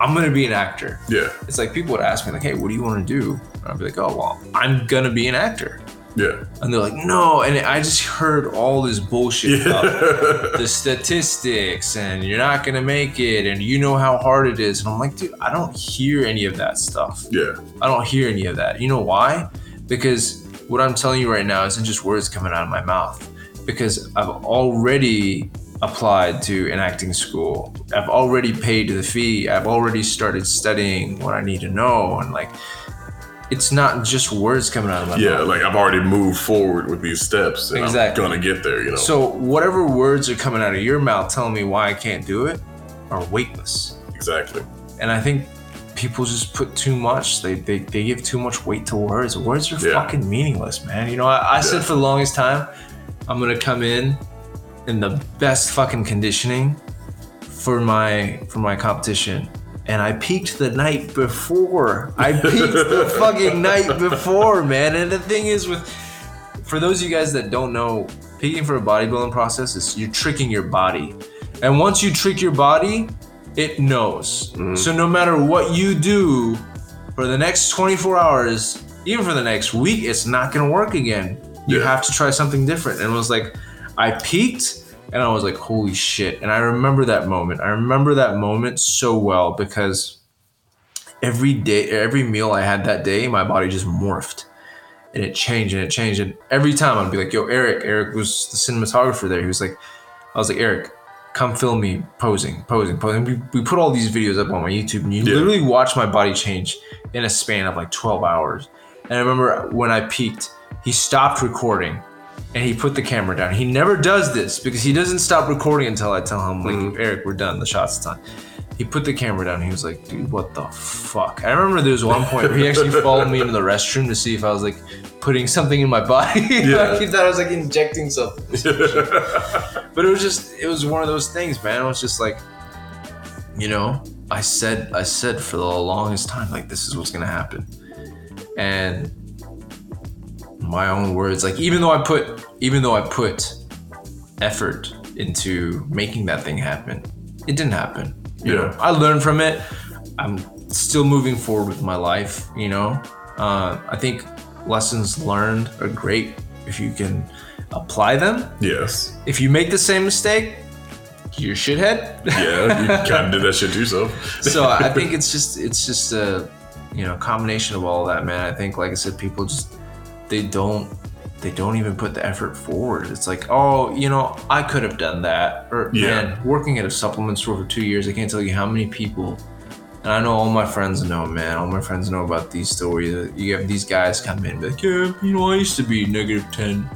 I'm going to be an actor. Yeah. It's like people would ask me, like, hey, what do you want to do? And I'd be like, oh, well, I'm going to be an actor. Yeah. And they're like, no. And I just heard all this bullshit about the statistics and you're not gonna make it and you know how hard it is and i'm like dude i don't hear any of that stuff yeah. i don't hear any of that you know why because what i'm telling you right now isn't just words coming out of my mouth because i've already applied to an acting school i've already paid the fee i've already started studying what i need to know and like it's not just words coming out of my mouth Yeah. Like I've already moved forward with these steps and Exactly. I'm gonna get there, you know. so whatever words are coming out of your mouth telling me why i can't do it are weightless exactly. And I think people just put too much. They, they, they give too much weight to words. Words are Yeah. fucking meaningless, man. You know, I, I said for the longest time, I'm gonna come in in the best fucking conditioning for my for my competition. And I peaked the night before. I peaked the fucking night before, man. And the thing is with for those of you guys that don't know, peaking for a bodybuilding process is you're tricking your body. And once you trick your body, it knows. Mm-hmm. So no matter what you do for the next 24 hours, even for the next week, it's not gonna work again. You Yeah. have to try something different. And it was like, I peaked and I was like, holy shit. And I remember that moment. I remember that moment so well because every day, every meal I had that day, my body just morphed and it changed and it changed. And every time I'd be like, yo, Eric, Eric was the cinematographer there. He was like, I was like, Eric, come film me posing, posing, posing. We, we put all these videos up on my YouTube and you Yeah. literally watch my body change in a span of like 12 hours. And I remember when I peaked, he stopped recording and he put the camera down. He never does this because he doesn't stop recording until I tell him, like, mm-hmm. Eric, we're done. The shot's done. He put the camera down. He was like, dude, what the fuck? I remember there was one point where he actually followed me into the restroom to see if I was like putting something in my body. Yeah. he thought I was like injecting something. But it was just, it was one of those things, man. It was just like, you know, I said, I said for the longest time, like, this is what's gonna happen. And my own words, like, even though I put, even though I put effort into making that thing happen, it didn't happen. You Yeah. know, I learned from it. I'm still moving forward with my life. You know, uh, I think lessons learned are great if you can apply them. yes. If you make the same mistake, you're shithead. Yeah. You kind of did that shit to yourself. so I think it's just it's just a you know combination of all that, man. I think, like I said, people just they don't they don't even put the effort forward. It's like, oh, you know, I could have done that. Or Yeah. man, working at a supplement store for two years, I can't tell you how many people. And I know all my friends know, man. All my friends know about these stories. You have these guys come in, and be like, yeah, you know, I used to be negative ten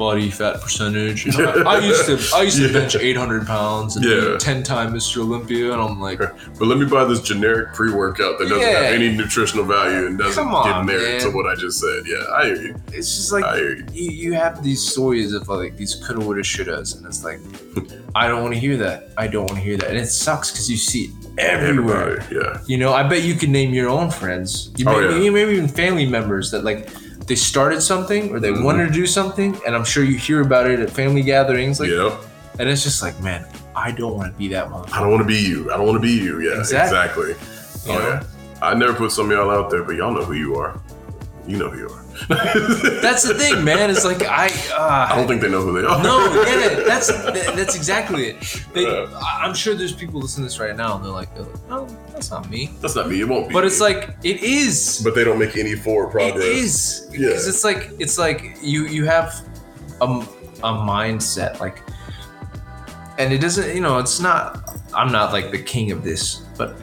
body fat percentage. You know, I, I used to, I used to Yeah. bench eight hundred pounds and Yeah. be ten time Mr. Olympia, and I'm like, But let me buy this generic pre-workout that doesn't Yeah. have any nutritional value and doesn't on, get married to what I just said. Yeah, I hear you. it's just like you. you, you have these stories of like these coulda, woulda, shouldas, and it's like, I don't want to hear that. I don't want to hear that, and it sucks because you see it everywhere. Everybody, yeah. You know, I bet you can name your own friends. You Oh, maybe, yeah. maybe even family members that like they started something or they Mhm. wanted to do something, and I'm sure you hear about it at family gatherings. Like, yep. and it's just like, man, I don't want to be that motherfucker. I don't want to be you. I don't want to be you. Yeah, Exactly. exactly. You Oh know? yeah. I never put some of y'all out there, but y'all know who you are. You know who you are. That's the thing, man. It's like I. Uh, I don't think they know who they are. No, yeah, that's that's exactly it. They, Yeah. I'm sure there's people listening to this right now, and they're like, they're like, "No, that's not me." That's not me. It won't be. But it's me. like it is. But they don't make any forward progress. It is Yeah. because it's like it's like you you have a, a mindset like, and it doesn't. You know, it's not. I'm not like the king of this, but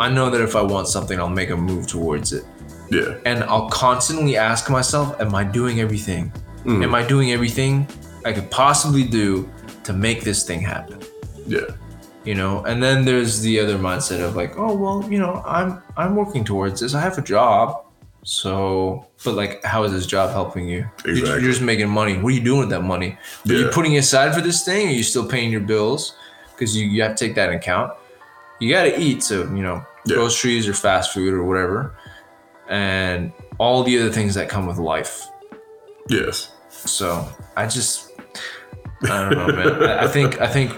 I know that if I want something, I'll make a move towards it. Yeah. And I'll constantly ask myself, am I doing everything? Mm. Am I doing everything I could possibly do to make this thing happen? Yeah. You know, and then there's the other mindset of like, oh well, you know, I'm I'm working towards this. I have a job. So, but like, how is this job helping you? You're- You're just making money. What are you doing with that money? Are you putting it aside for this thing? Are you still paying your bills? Because you, you have to take that in account. You got to eat. So, you know, Yeah. groceries or fast food or whatever. And all the other things that come with life. Yes. So I just, I don't know, man. I, think, I think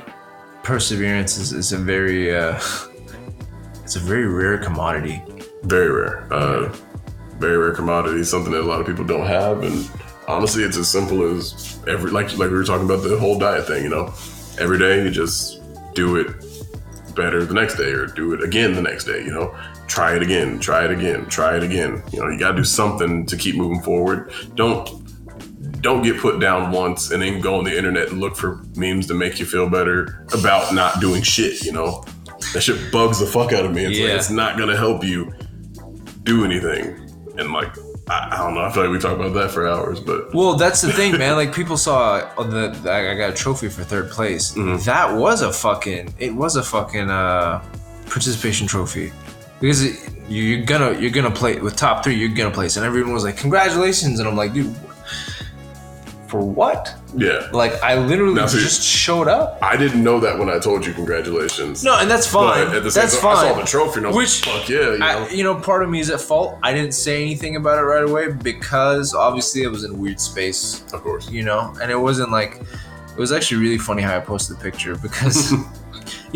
perseverance is, is a very, uh, it's a very rare commodity. Very rare. Uh, very rare commodity. Something that a lot of people don't have, and honestly, it's as simple as every like like we were talking about the whole diet thing. You know, every day you just do it better the next day, or do it again the next day. You know, try it again, try it again, try it again. You know, you got to do something to keep moving forward. Don't don't get put down once and then go on the internet and look for memes to make you feel better about not doing shit. You know, that shit bugs the fuck out of me. It's like it's not gonna help you do anything. And like, I, I don't know. I feel like we talk about that for hours, but Well, that's the thing, man. Like people saw on the, I I got a trophy for third place. That was a fucking, it was a fucking uh, participation trophy because it, you, you're gonna you're gonna play with top three. You're gonna place, and everyone was like, "Congratulations!" And I'm like, dude, for what? yeah. Like I literally Now, so just showed up. I didn't know that when I told you congratulations. No, and that's fine. But at the same that's time, fine. I saw the trophy and I was Which- like, fuck yeah, you know? I, you know, part of me is at fault. I didn't say anything about it right away because obviously it was in a weird space, of course. you know, and it wasn't like it was actually really funny how I posted the picture because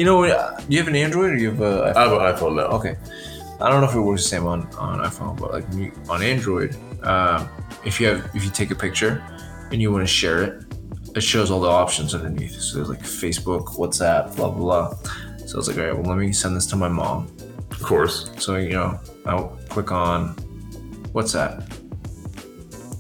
you know, uh, do you have an Android or you have a I have an iPhone now. Okay. I don't know if it works the same on, on iPhone, but like on Android, um, if you have if you take a picture and you want to share it, it shows all the options underneath. So there's like Facebook, WhatsApp, blah blah blah. So I was like, all right, well let me send this to my mom. Of course. So you know, I'll click on WhatsApp.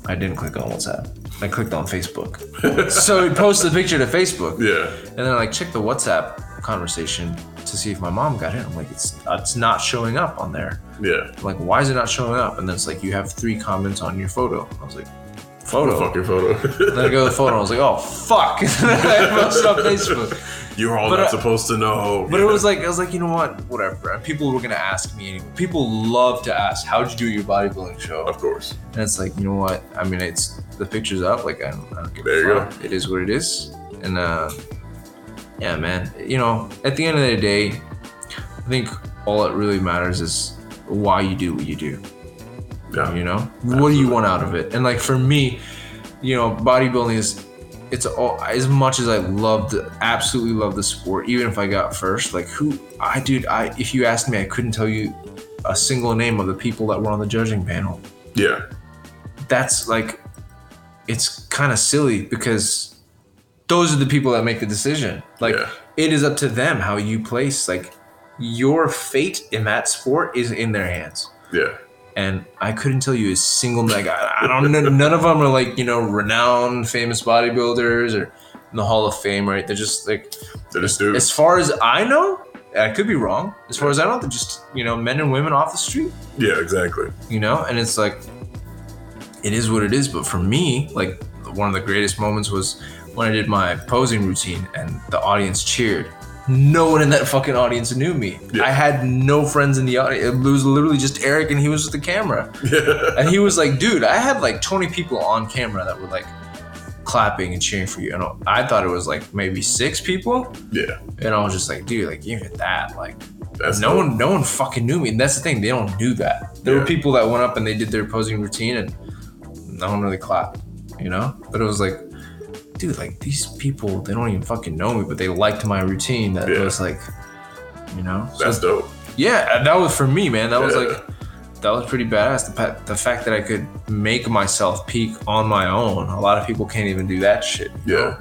I didn't click on WhatsApp. I clicked on Facebook. so it posted the picture to Facebook. Yeah. And then I like check the WhatsApp conversation to see if my mom got in. I'm like, it's it's not showing up on there. Yeah. I'm like, why is it not showing up? And then it's like, you have three comments on your photo. I was like, photo. Fucking photo. and Then I go to the photo. I was like, oh fuck. I posted on Facebook. You're all But not I- supposed to know. But it was like, I was like, you know what? Whatever. People were gonna ask me anyway. People love to ask, how'd you do your bodybuilding show? of course. And it's like, you know what? I mean, it's the picture's up. Like, I don't, I don't give There a you fuck. It is what it is. And uh, yeah, man. You know, at the end of the day, I think all that really matters is why you do what you do. Yeah. You know, what do you want out of it? And like for me, you know, bodybuilding is. It's all as much as I loved, absolutely love the sport. Even if I got first, like who I dude, I if you asked me, I couldn't tell you a single name of the people that were on the judging panel Yeah. that's like it's kind of silly because those are the people that make the decision like Yeah. it is up to them how you place like your fate in that sport is in their hands Yeah. and i couldn't tell you a single like i, I don't know none of them are like you know renowned famous bodybuilders or in the hall of fame right they're just like they're just do. as far as i know i could be wrong as far as i know they're just you know men and women off the street Yeah, exactly. you know and it's like it is what it is but for me like one of the greatest moments was when i did my posing routine and the audience cheered no one in that fucking audience knew me Yeah. i had no friends in the audience it was literally just eric and he was with the camera Yeah. and he was like dude i had like 20 people on camera that were like clapping and cheering for you and i thought it was like maybe six people Yeah. and i was just like dude like even that like That's no dope. one no one fucking knew me and that's the thing they don't do that there Yeah. were people that went up and they did their posing routine and no one really clapped you know but it was like dude like these people they don't even fucking know me but they liked my routine that Yeah. was like you know So, That's dope. yeah and that was for me man that was like that was pretty badass the, the fact that i could make myself peak on my own a lot of people can't even do that shit Yeah. know?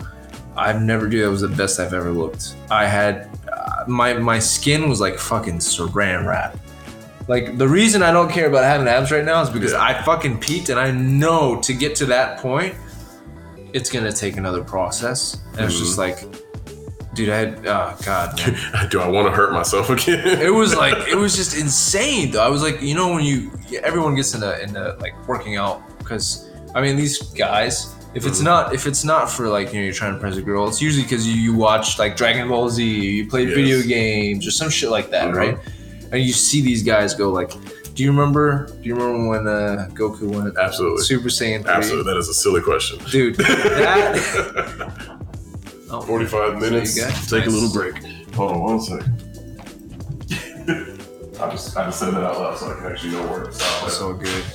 I've never do that was the best I've ever looked. I had uh, my my skin was like fucking saran wrap. Like the reason I don't care about having abs right now is because Yeah. I fucking peaked and I know to get to that point, it's gonna take another process. And it's just Mm-hmm. like, dude, I had oh god. Do I want to hurt myself again? it was like it was just insane though. I was like, you know, when you everyone gets into into like working out because I mean these guys. If it's Mhm. not if it's not for like you know you're trying to impress a girl, it's usually because you, you watch like Dragon Ball Z, you play Yes. video games or some shit like that, Mhm. right? And you see these guys go like, do you remember? Do you remember when uh, Goku went Absolutely. Super Saiyan 3? Absolutely. That is a silly question. Dude, that. Oh, 45 minutes. So you guys- Take a little break. Hold on one second. I just I just said that out loud so I can actually know where it's at. So good.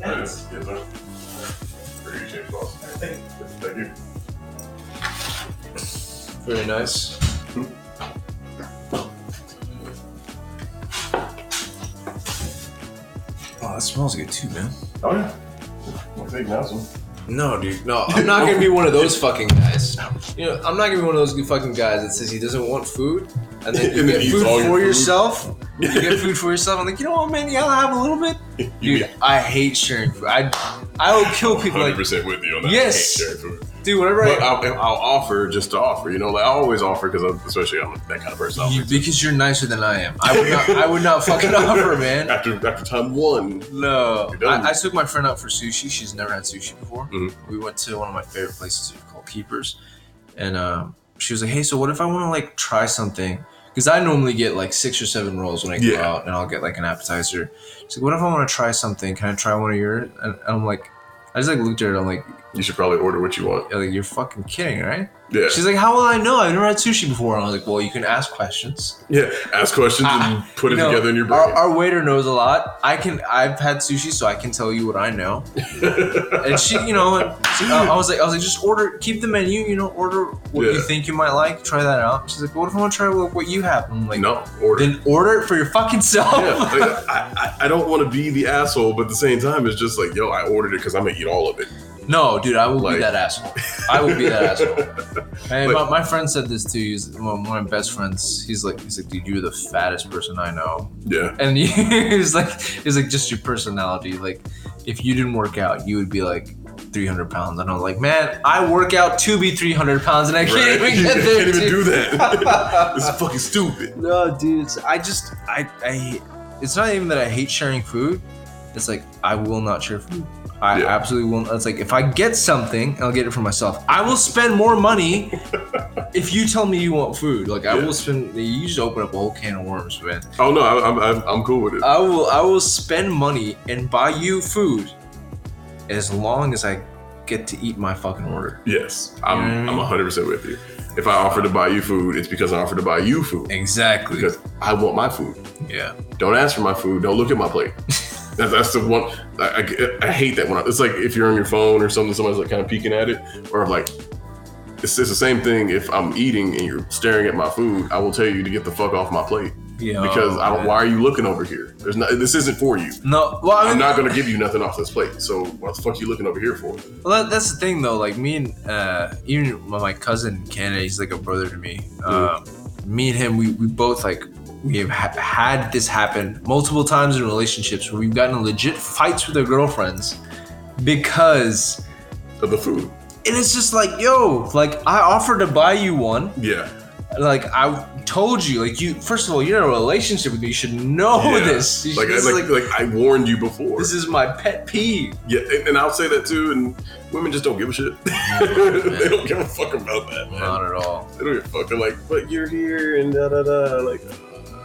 Yes, yes, sir. Where you change boss? Thank you. Very nice. Oh, that smells good too, man. Oh yeah. We'll take now some. No, dude. No, I'm not gonna be one of those fucking guys. You know, I'm not gonna be one of those fucking guys that says he doesn't want food, and then you And then get eats food all your for food. yourself. You get food for yourself. I'm like, you know what, man? Yeah, I'll have a little bit. Dude, I hate sharing food. I, I will kill people. Hundred Like, percent with you on that. Yes. I hate sharing food. dude, whenever But I, I'll, I'll offer just to offer. You know, like I always offer because I'm especially I'm that kind of person. I'll you, because you're nicer than I am. I would not. I would not fucking offer, man. after after time one. No, You're done. I, I took my friend out for sushi. She's never had sushi before. Mhm. We went to one of my favorite places called Keepers, and um, she was like, "Hey, so what if I want to like try something?" Because I normally get like six or seven rolls when I go Yeah. out, and I'll get like an appetizer. She's like, "What if I want to try something? Can I try one of yours?" And I'm like, I just like looked at her. I'm like, You should probably order what you want. "Yeah, like you're fucking kidding, right?" Yeah. She's like, "How will I know? I've never had sushi before." And I was like, "Well, you can ask questions." Yeah. Ask questions and put it know, together in your brain. our waiter knows a lot. I can. I've had sushi, so I can tell you what I know. and she, you know, and she, uh, I was like, I was like, just order, keep the menu, you know, order what you think you might like, try that out. She's like, what if I want to try what, what you have? I'm like, no, order. then order it for your fucking self. yeah, like, I, I, I don't want to be the asshole, but at the same time, it's just like, yo, I ordered it because I'm gonna eat all of it. No, dude, I will Like- be that asshole. I will be that asshole. And Like- my, my friend said this too. He's one of my best friends. He's like, he's like, dude, you're the fattest person I know. Yeah, And he's like, he's like, just your personality. Like, if you didn't work out, you would be like 300 pounds. And I'm like, man, I work out to be 300 pounds, and I can't Right. even get You there. can't even do that. this is fucking stupid. No, dude, it's, I just, I, I, it's not even that I hate sharing food. It's like I will not share food. I Yeah. absolutely won't. It's like if I get something, I'll get it for myself. I will spend more money if you tell me you want food. Like I Yeah. will spend. You just open up a whole can of worms, man. Oh no, I, I'm, I'm I'm cool with it. I will I will spend money and buy you food as long as I get to eat my fucking order. Yes, I'm Mm. I'm 100 percent with you. If I offer to buy you food, it's because I offer to buy you food Exactly. because I want my food. yeah. Don't ask for my food. Don't look at my plate. That's, that's the one. I, I, I hate that one. It's like if you're on your phone or something, somebody's like kind of peeking at it, or like it's, it's the same thing. If I'm eating and you're staring at my food, I will tell you to get the fuck off my plate Yeah. because I don't. Why are you looking over here? There's not. This isn't for you. No. Well, I I'm mean, not gonna give you nothing off this plate. So what the fuck are you looking over here for? well, that, that's the thing though. Like me and uh, even my cousin in Canada, he's like a brother to me. Um, me and him, we, we both like we have ha- had this happen multiple times in relationships where we've gotten legit fights with our girlfriends because Of the food. and it's just like yo like i offered to buy you one Yeah. like I told you, like you. First of all, you're in a relationship with me. You should know Yeah. this. Like, this, I, like, like, like I warned you before. this is my pet peeve. yeah, and, and I'll say that too. And women just don't give a shit. they don't give a fuck about that, man. Not at all. They don't give a fuck. They're like, but you're here and da da da. Like,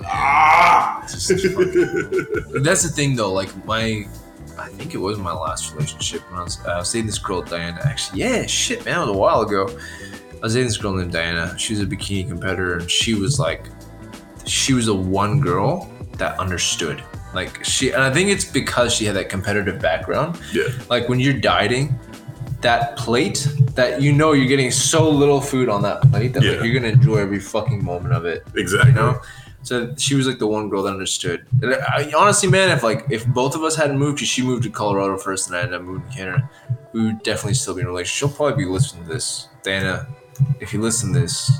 ah. It's just fucking- That's the thing, though. Like my, I think it was my last relationship when I was, uh, I was dating this girl Diana. Actually, yeah, shit, man, it was a while ago. I was dating this girl named Diana. She was a bikini competitor, and she was like, she was the one girl that understood. Like she, and I think it's because she had that competitive background. yeah, like when you're dieting that plate that you know you're getting so little food on that plate that like, you're gonna enjoy every fucking moment of it exactly. you know so she was like the one girl that understood and I, honestly man if like if both of us hadn't moved because she moved to colorado first and i ended up moving to canada we would definitely still be in a relationship she'll probably be listening to this dana if you listen to this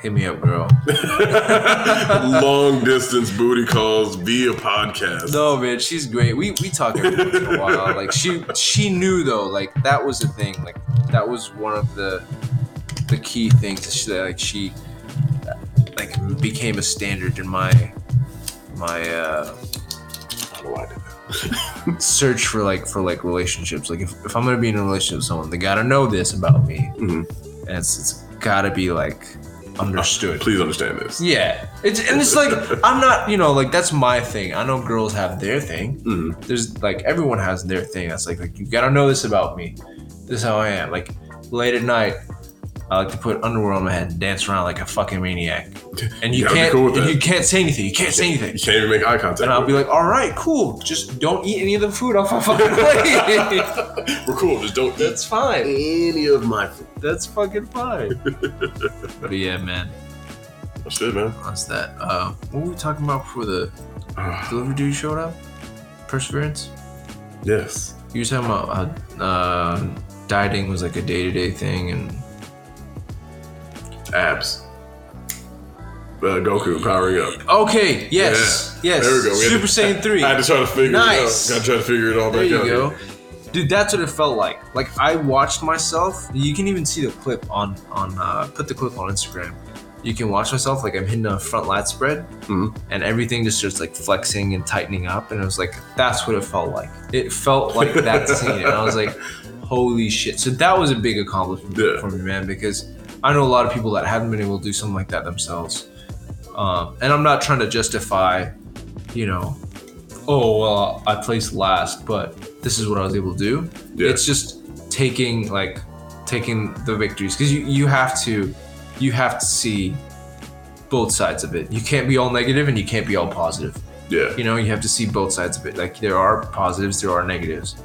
Hit me up, girl. Long distance booty calls via podcast. No, man, she's great. We we talk every once in a while. Like she she knew though, like that was the thing. Like that was one of the the key things. that She, like she like became a standard in my my uh I search for like for like relationships. Like if, if I'm gonna be in a relationship with someone, they gotta know this about me. Mhm. And it's it's gotta be like understood. Please understand this. Yeah. It's and it's like I'm not, you know, like that's my thing. I know girls have their thing. Mhm. There's like everyone has their thing. That's like like you gotta know this about me. This is how I am. Like late at night, I like to put underwear on my head and dance around like a fucking maniac. And you, You can't cool with and you can't say anything. You can't say anything. You can't even make eye contact. And I'll be like, all right, cool. Just don't eat any of the food off my fucking plate. We're cool. Just don't eat That's fine. any of my food. That's fucking fine. but yeah, man. That's it, man. That's that. Uh, what were we talking about before the Ah, delivery dude showed up? Perseverance? yes. You were talking about how uh, dieting was like a day to day thing, and Abs. Uh, Goku powering up. okay, yes, yes, There we go. We Super to- Saiyan three. I had to try to figure Nice. it out. Got to try to figure it all There back you go, here. dude. That's what it felt like. Like I watched myself. You can even see the clip on on uh, put the clip on Instagram. You can watch myself like I'm hitting a front lat spread, Mhm. and everything just starts like flexing and tightening up, and it was like that's what it felt like. It felt like that scene, and I was like, holy shit! So that was a big accomplishment Yeah. for me, man, because I know a lot of people that haven't been able to do something like that themselves. Um, and I'm not trying to justify, you know, oh well, I placed last, but this is what I was able to do. Yeah. It's just taking like taking the victories because you you have to you have to see both sides of it. You can't be all negative and you can't be all positive. Yeah. You know, you have to see both sides of it. Like there are positives, there are negatives.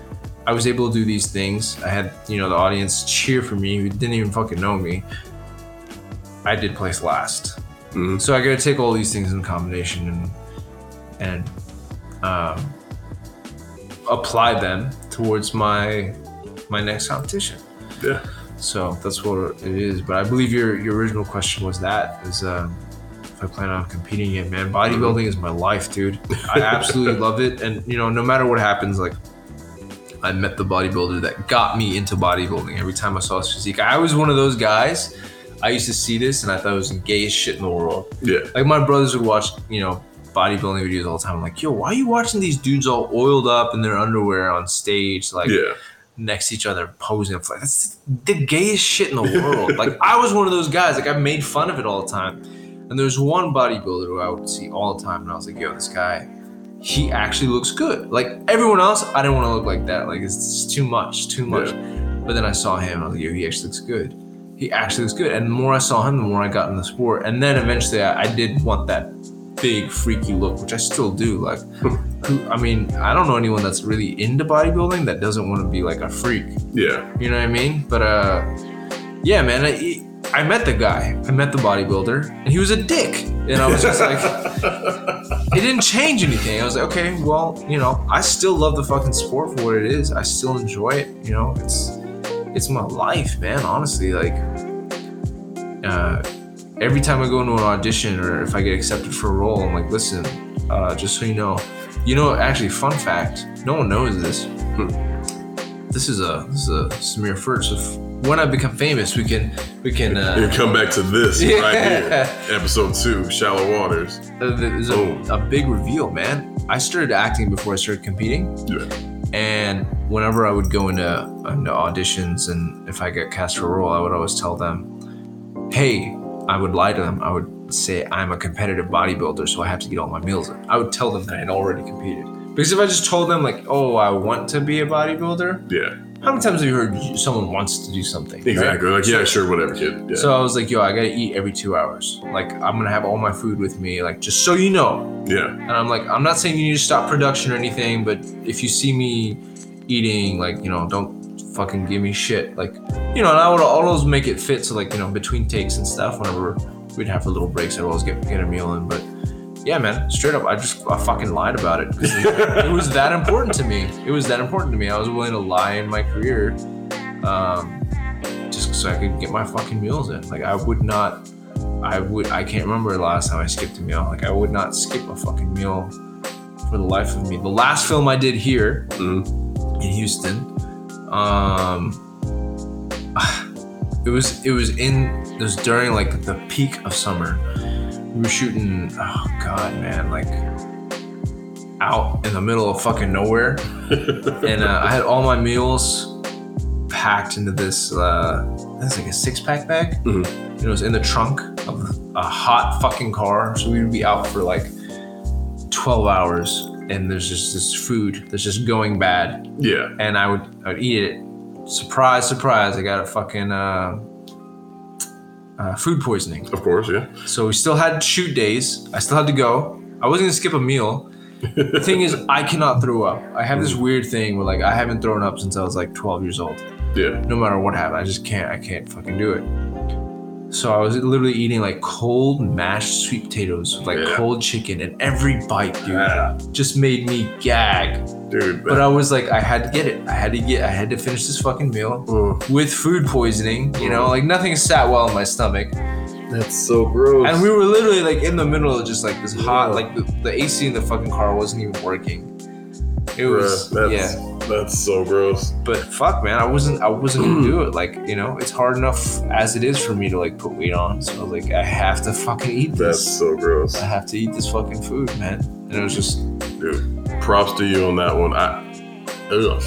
I was able to do these things. I had, you know, the audience cheer for me who didn't even fucking know me. I did place last. Mhm. So I gotta take all these things in combination and and um, apply them towards my my next competition. Yeah. So that's what it is. But I believe your your original question was that is um, if I plan on competing in man. Bodybuilding is my life, dude. I absolutely love it, and you know, no matter what happens, like I met the bodybuilder that got me into bodybuilding. Every time I saw his physique, I was one of those guys. I used to see this and I thought it was the gayest shit in the world. Yeah. Like my brothers would watch, you know, bodybuilding videos all the time. I'm like, yo, why are you watching these dudes all oiled up in their underwear on stage, like Yeah. next to each other, posing? Like that's the gayest shit in the world. like I was one of those guys. Like I made fun of it all the time. And there's one bodybuilder who I would see all the time, and I was like, yo, this guy, he actually looks good. Like everyone else, I didn't want to look like that. Like it's too much, too much. But then I saw him, I was like, yo, he actually looks good. He actually looks good. And the more I saw him, the more I got in the sport. And then eventually, I, I did want that big freaky look, which I still do. Like, who, I mean, I don't know anyone that's really into bodybuilding that doesn't want to be like a freak. Yeah. You know what I mean? But uh, yeah, man, I, I met the guy. I met the bodybuilder, and he was a dick. And I was just like, it didn't change anything. I was like, okay, well, you know, I still love the fucking sport for what it is. I still enjoy it. You know, it's it's my life, man. Honestly, like, uh, every time I go into an audition or if I get accepted for a role, I'm like, listen, uh, just so you know, you know, actually, fun fact, no one knows this. This is a this is a Samir first. If when I become famous, we can we can. And Uh, come back to this right here. Episode two, Shallow Waters. uh, there's a, a big reveal, man. I started acting before I started competing, Yeah. and whenever I would go into, into auditions and if I get cast for a role, I would always tell them, "Hey," I would lie to them. I would say I'm a competitive bodybuilder, so I have to get all my meals in. I would tell them that I had already competed. Because if I just told them like, "Oh, I want to be a bodybuilder," Yeah. How many times have you heard someone wants to do something? right? Exactly. Like, yeah, sure, whatever, kid. Yeah. So I was like, "Yo, I gotta eat every two hours. Like, I'm gonna have all my food with me. Like, just so you know, yeah. and I'm like, I'm not saying you need to stop production or anything, but if you see me eating, like, you know, don't fucking give me shit. Like, you know, and I would always make it fit. So, like, you know, between takes and stuff, whenever we'd have the little breaks, I'd always get, get a meal in. But yeah, man, straight up, I just I fucking lied about it it, it was that important to me. It was that important to me. I was willing to lie in my career um, just so I could get my fucking meals in. Like, I would not. I would I can't remember the last time I skipped a meal. Like I would not skip a fucking meal for the life of me. The last film I did here Mhm. in Houston, um, it was it was in it was during like the peak of summer. We were shooting. Oh god, man, like out in the middle of fucking nowhere, and uh, I had all my meals packed into this. Uh, that's like a six pack bag. Mhm. And it was in the trunk of a hot fucking car, so we would be out for like twelve hours, and there's just this food that's just going bad Yeah. and I would I would eat it. Surprise, surprise! I got a fucking uh, uh, food poisoning. Of course. Yeah. So we still had shoot days. I still had to go. I wasn't gonna skip a meal. The thing is, I cannot throw up. I have this weird thing where like I haven't thrown up since I was like 12 years old. Yeah. No matter what happened, I just can't. I can't fucking do it. So I was literally eating like cold mashed sweet potatoes with like Yeah. cold chicken, and every bite, dude, Yeah. just made me gag. Dude. But I was like, I had to get it. I had to get. I had to finish this fucking meal Mm, with food poisoning. You know, like nothing sat well in my stomach, that's so gross. and we were literally like in the middle of just like this hot, Yeah. like the, the AC in the fucking car wasn't even working. It was Bruh, that's, yeah, That's so gross. but fuck, man, I wasn't. I wasn't gonna do it. Like you know, it's hard enough as it is for me to like put weight on. So I was like, I have to fucking eat this. That's so gross. I have to eat this fucking food, man. And it was just Dude. Props to you on that one. I. Ugh,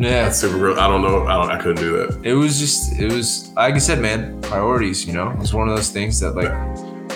yeah. that's super gross. I don't know. I don't. I couldn't do that. It was just. It was like I said, man. Priorities. You know, it's one of those things that like.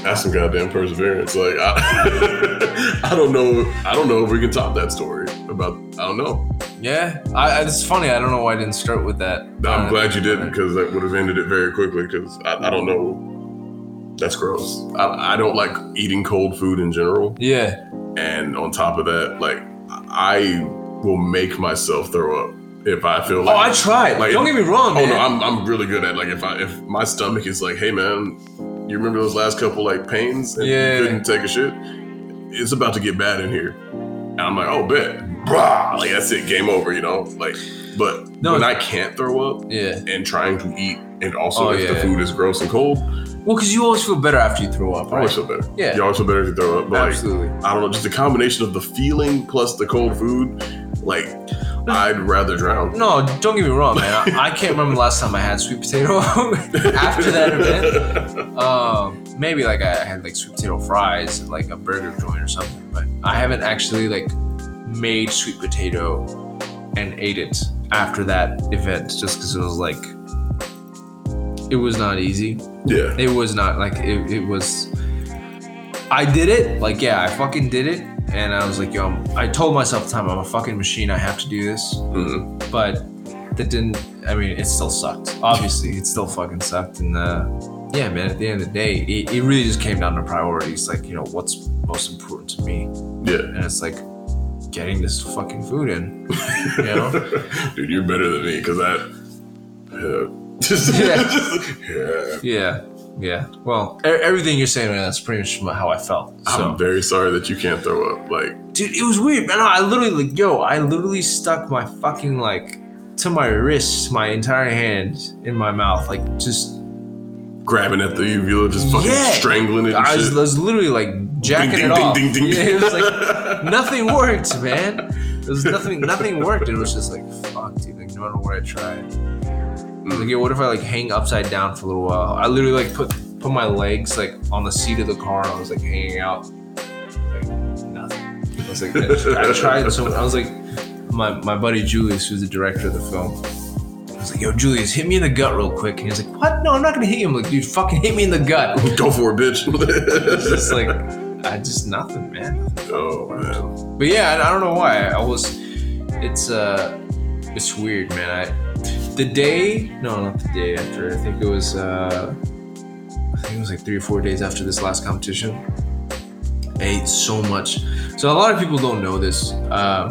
That's some goddamn perseverance. Like I, I don't know. I don't know if we can top that story about. I don't know. Yeah, I, I- it's funny. I don't know why I didn't start with that. I'm Uh, glad you didn't because that would have ended it very quickly. Because I, I don't know. That's gross. I, I don't like eating cold food in general. Yeah, And on top of that, like I will make myself throw up if I feel oh, like. Oh. I tried. Like- Don't get me wrong, Oh man. no, I'm, I'm really good at like if I if my stomach is like, hey man, you remember those last couple like pains and Yeah. you couldn't take a shit? It's about to get bad in here. And I'm like, oh bet. Brah! Like that's it, game over, you know? Like but No. when I can't throw up yeah. and trying to eat and also Oh, if the food is gross and cold, Well, because you always feel better after you throw up, I always feel better. Yeah. You always feel better if you throw up. But like Absolutely. I don't know, just a combination of the feeling plus the cold food, like I'd rather drown. No, don't get me wrong, man. I, I can't remember the last time I had sweet potato after that event. Um, maybe like I had like sweet potato fries at like a burger joint or something, but I haven't actually like made sweet potato and ate it after that event just because it was like it was not easy. Yeah. It was not like it, it was. I did it. Like yeah, I fucking did it, and I was like, yo, I'm, I told myself, the time I'm a fucking machine. I have to do this. Mhm. But that didn't. I mean, it still sucked. Obviously, it still fucking sucked. And uh, yeah, man. At the end of the day, it, it really just came down to priorities. Like you know, what's most important to me, Yeah. and it's like getting this fucking food in. You know. Dude, you're better than me because that. Yeah. Just, Yeah. yeah. yeah. Well, e- everything you're saying, man, that's pretty much how I felt. So. I'm very sorry that you can't throw up. Like, dude it was weird man i literally like yo i literally stuck my fucking like to my wrist my entire hand in my mouth like just grabbing at the uvula, just fucking Yeah. strangling it I was. I was literally like jacking Ding, ding, it ding, off ding, ding. Yeah, it was like nothing worked man it was nothing nothing worked it was just like fuck dude like no matter what i tried I was like yo what if i like hang upside down for a little while i literally like put put my legs like on the seat of the car And i was like hanging out like nothing i was like i, I tried so i was like my, my buddy Julius, who's the director of the film, I was like, yo, Julius, hit me in the gut real quick. And he's like, what? No, I'm not gonna hit you. I'm like, dude, fucking hit me in the gut. Go for it, bitch. It's just like, I just nothing, man. oh man. But yeah, I, I don't know why. I was, it's uh, it's weird, man. I, the day, no, not the day after. I think it was, uh, I think it was like three or four days after this last competition. I ate so much. So a lot of people don't know this. Um,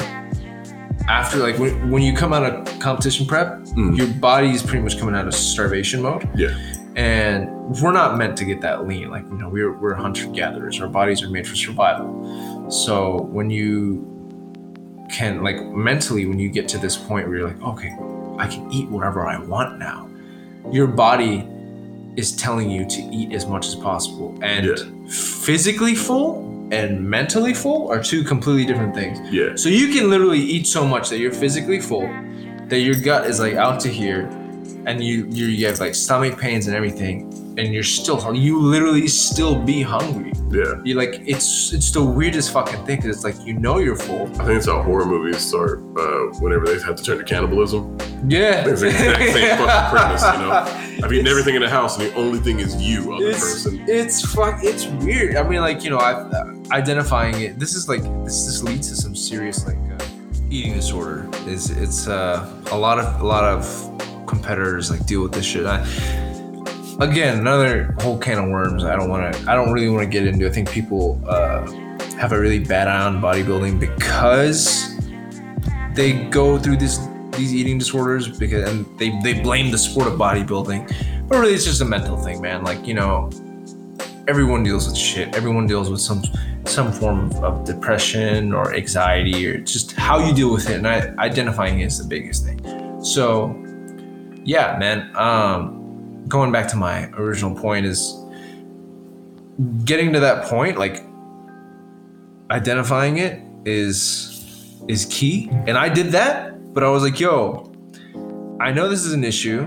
after like when, when you come out of competition prep, Mm. your body is pretty much coming out of starvation mode. Yeah. And we're not meant to get that lean. Like, you know, we're, we're hunter gatherers. Our bodies are made for survival. So when you can, like, mentally, when you get to this point where you're like, okay, I can eat wherever I want now, your body is telling you to eat as much as possible. And Yeah. physically full and mentally full are two completely different things. Yeah. So you can literally eat so much that you're physically full, that your gut is like out to here, and you you, you have like stomach pains and everything, and you're still you literally still be hungry. Yeah. You like it's it's the weirdest fucking thing because it's like you know you're full. I think it's how horror movies start uh, whenever they have to turn to cannibalism. Yeah. It's the exact same fucking premise, you know? I've eaten everything in the house, and the only thing is you, other It's person. it's fuck it's weird. I mean, like you know, i've identifying it. This is like this this leads to some serious like uh, eating disorder. Is it's uh, a lot of a lot of competitors like deal with this shit. I, again, another whole can of worms. I don't want to. I don't really want to get into. I think people uh, have a really bad eye on bodybuilding because they go through this these eating disorders because and they they blame the sport of bodybuilding, but really it's just a mental thing, man. Like you know, everyone deals with shit. Everyone deals with some some form of, depression or anxiety or just how you deal with it, and I, identifying it is the biggest thing. So, yeah, man. Um, going back to my original point is getting to that point, like identifying it is is key, and I did that. But I was like, yo, I know this is an issue.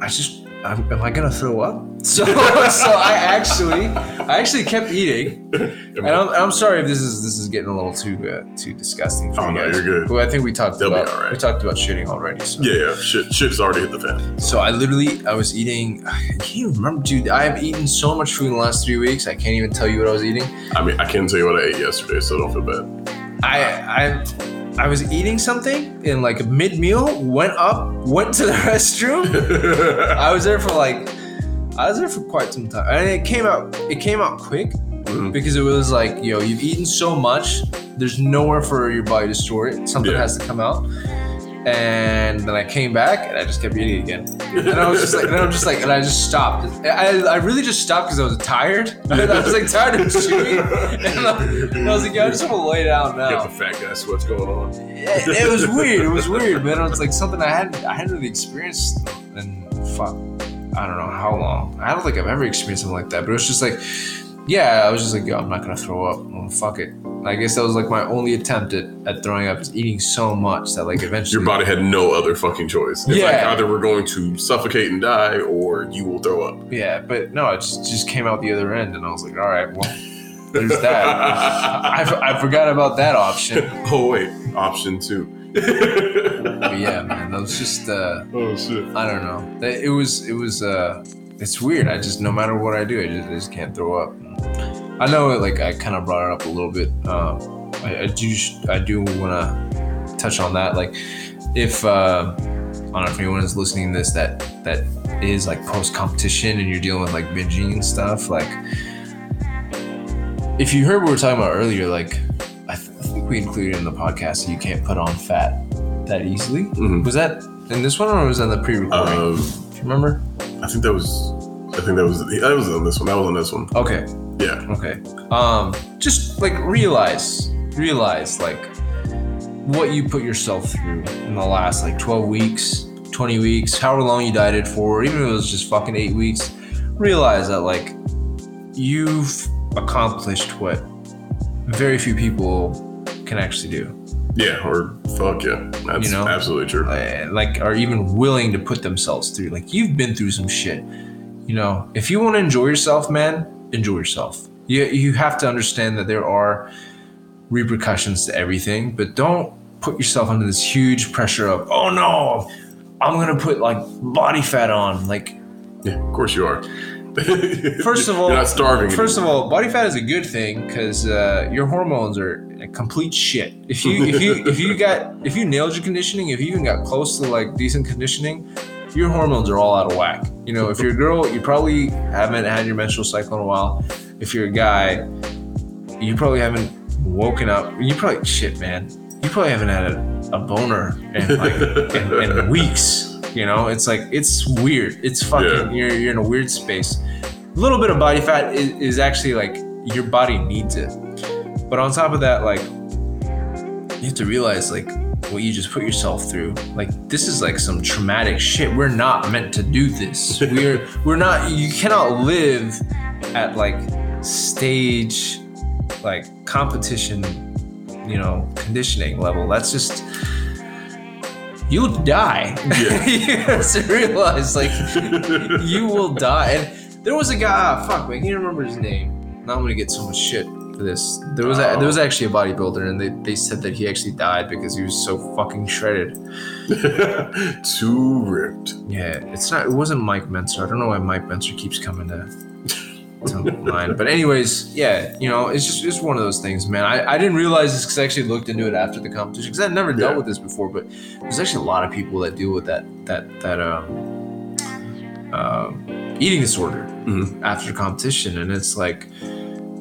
I just, I'm, am I gonna throw up? So, so I actually, I actually kept eating, and I'm, I'm sorry if this is this is getting a little too uh, too disgusting for Oh, you no, guys. you're good. But I think we talked They'll be about all right. we talked about shitting already. So. Yeah, yeah. Shit, shit's already hit the fan. So I literally, I was eating. I can't even remember, dude. I have eaten so much food in the last three weeks. I can't even tell you what I was eating. I mean, I can't tell you what I ate yesterday, so don't feel bad. I I I was eating something in like mid meal. Went up, went to the restroom. I was there for like, I was there for quite some time, and it came out. It came out quick Mhm. because it was like, yo, you've eaten so much. There's nowhere for your body to store it. Something Yeah. has to come out. And then I came back and I just kept eating again. And I was just like, and I was just like, and I just stopped. I, I really just stopped because I was tired. I was like tired of chewing. And I, and I was like, yeah, I just want to lay down now. Get the fat guy sweats going on. it, it was weird. It was weird, man. It was like something I hadn't I hadn't really experienced in fuck. I don't know how long. I don't think I've ever experienced something like that. But it was just like, yeah, I was just like, yo, I'm not gonna throw up. Well, fuck it. I guess that was like my only attempt at, at throwing up is eating so much that like eventually Your body had no other fucking choice. It's like Yeah. either we're going to suffocate and die, or you will throw up. Yeah, but no, it just just came out the other end, and I was like, all right, well, there's that. I, I forgot about that option. oh wait, option two. But yeah, man, that was just. uh oh shit. I don't know. It was it was uh it's weird. I just no matter what I do, I just, I just can't throw up. I know like I kind of brought it up a little bit. Um, I, I do I do want to touch on that. Like if uh, I don't know if anyone is listening to this that that is like post competition and you're dealing with like binging and stuff. Like if you heard what we were talking about earlier, like I, th- I think we included in the podcast that you can't put on fat that easily. Mhm. Was that in this one or was that the pre-recording? Um, Do you remember? I think that was. I think that was. That was on this one. That was on this one. Okay, Yeah. okay. Um, just like realize, realize like what you put yourself through in the last like 12 weeks, 20 weeks, however long you dieted for, even if it was just fucking eight weeks. Realize that like you've accomplished what very few people can actually do. Yeah. Or fuck yeah. That's You know? absolutely true. uh, like are even willing to put themselves through. Like you've been through some shit. You know, if you want to enjoy yourself, man, enjoy yourself. You you have to understand that there are repercussions to everything, but don't put yourself under this huge pressure of, oh no, I'm gonna put like body fat on. Like yeah. Of course you are. First of all- you're not starving. First of all, body fat is a good thing because uh, your hormones are a complete shit. If you if you if you got if you nailed your conditioning, if you even got close to like decent conditioning, your hormones are all out of whack. You know, if you're a girl, you probably haven't had your menstrual cycle in a while. If you're a guy, you probably haven't woken up. You probably shit, man. You probably haven't had a, a boner in like in, in weeks. You know, it's like it's weird. It's fucking Yeah. you're you're in a weird space. A little bit of body fat is, is actually like your body needs it. But on top of that, like you have to realize like what you just put yourself through. Like this is like some traumatic shit. We're not meant to do this. We're we're not. You cannot live at like stage, like competition, you know, conditioning level. That's just you'll die. Yeah. you have to realize like you will die. And there was a guy. Ah, fuck, man, I can't remember his name. Now I'm gonna get so much shit for this. There was a, there was actually a bodybuilder, and they, they said that he actually died because he was so fucking shredded. Too ripped. Yeah, it's not. It wasn't Mike Mentzer. I don't know why Mike Mentzer keeps coming to to mind. But anyways, yeah, you know, it's just it's one of those things, man. I, I didn't realize this because I actually looked into it after the competition because I'd never dealt Yeah. with this before. But there's actually a lot of people that deal with that that that um, um eating disorder Mhm. after competition, and it's like,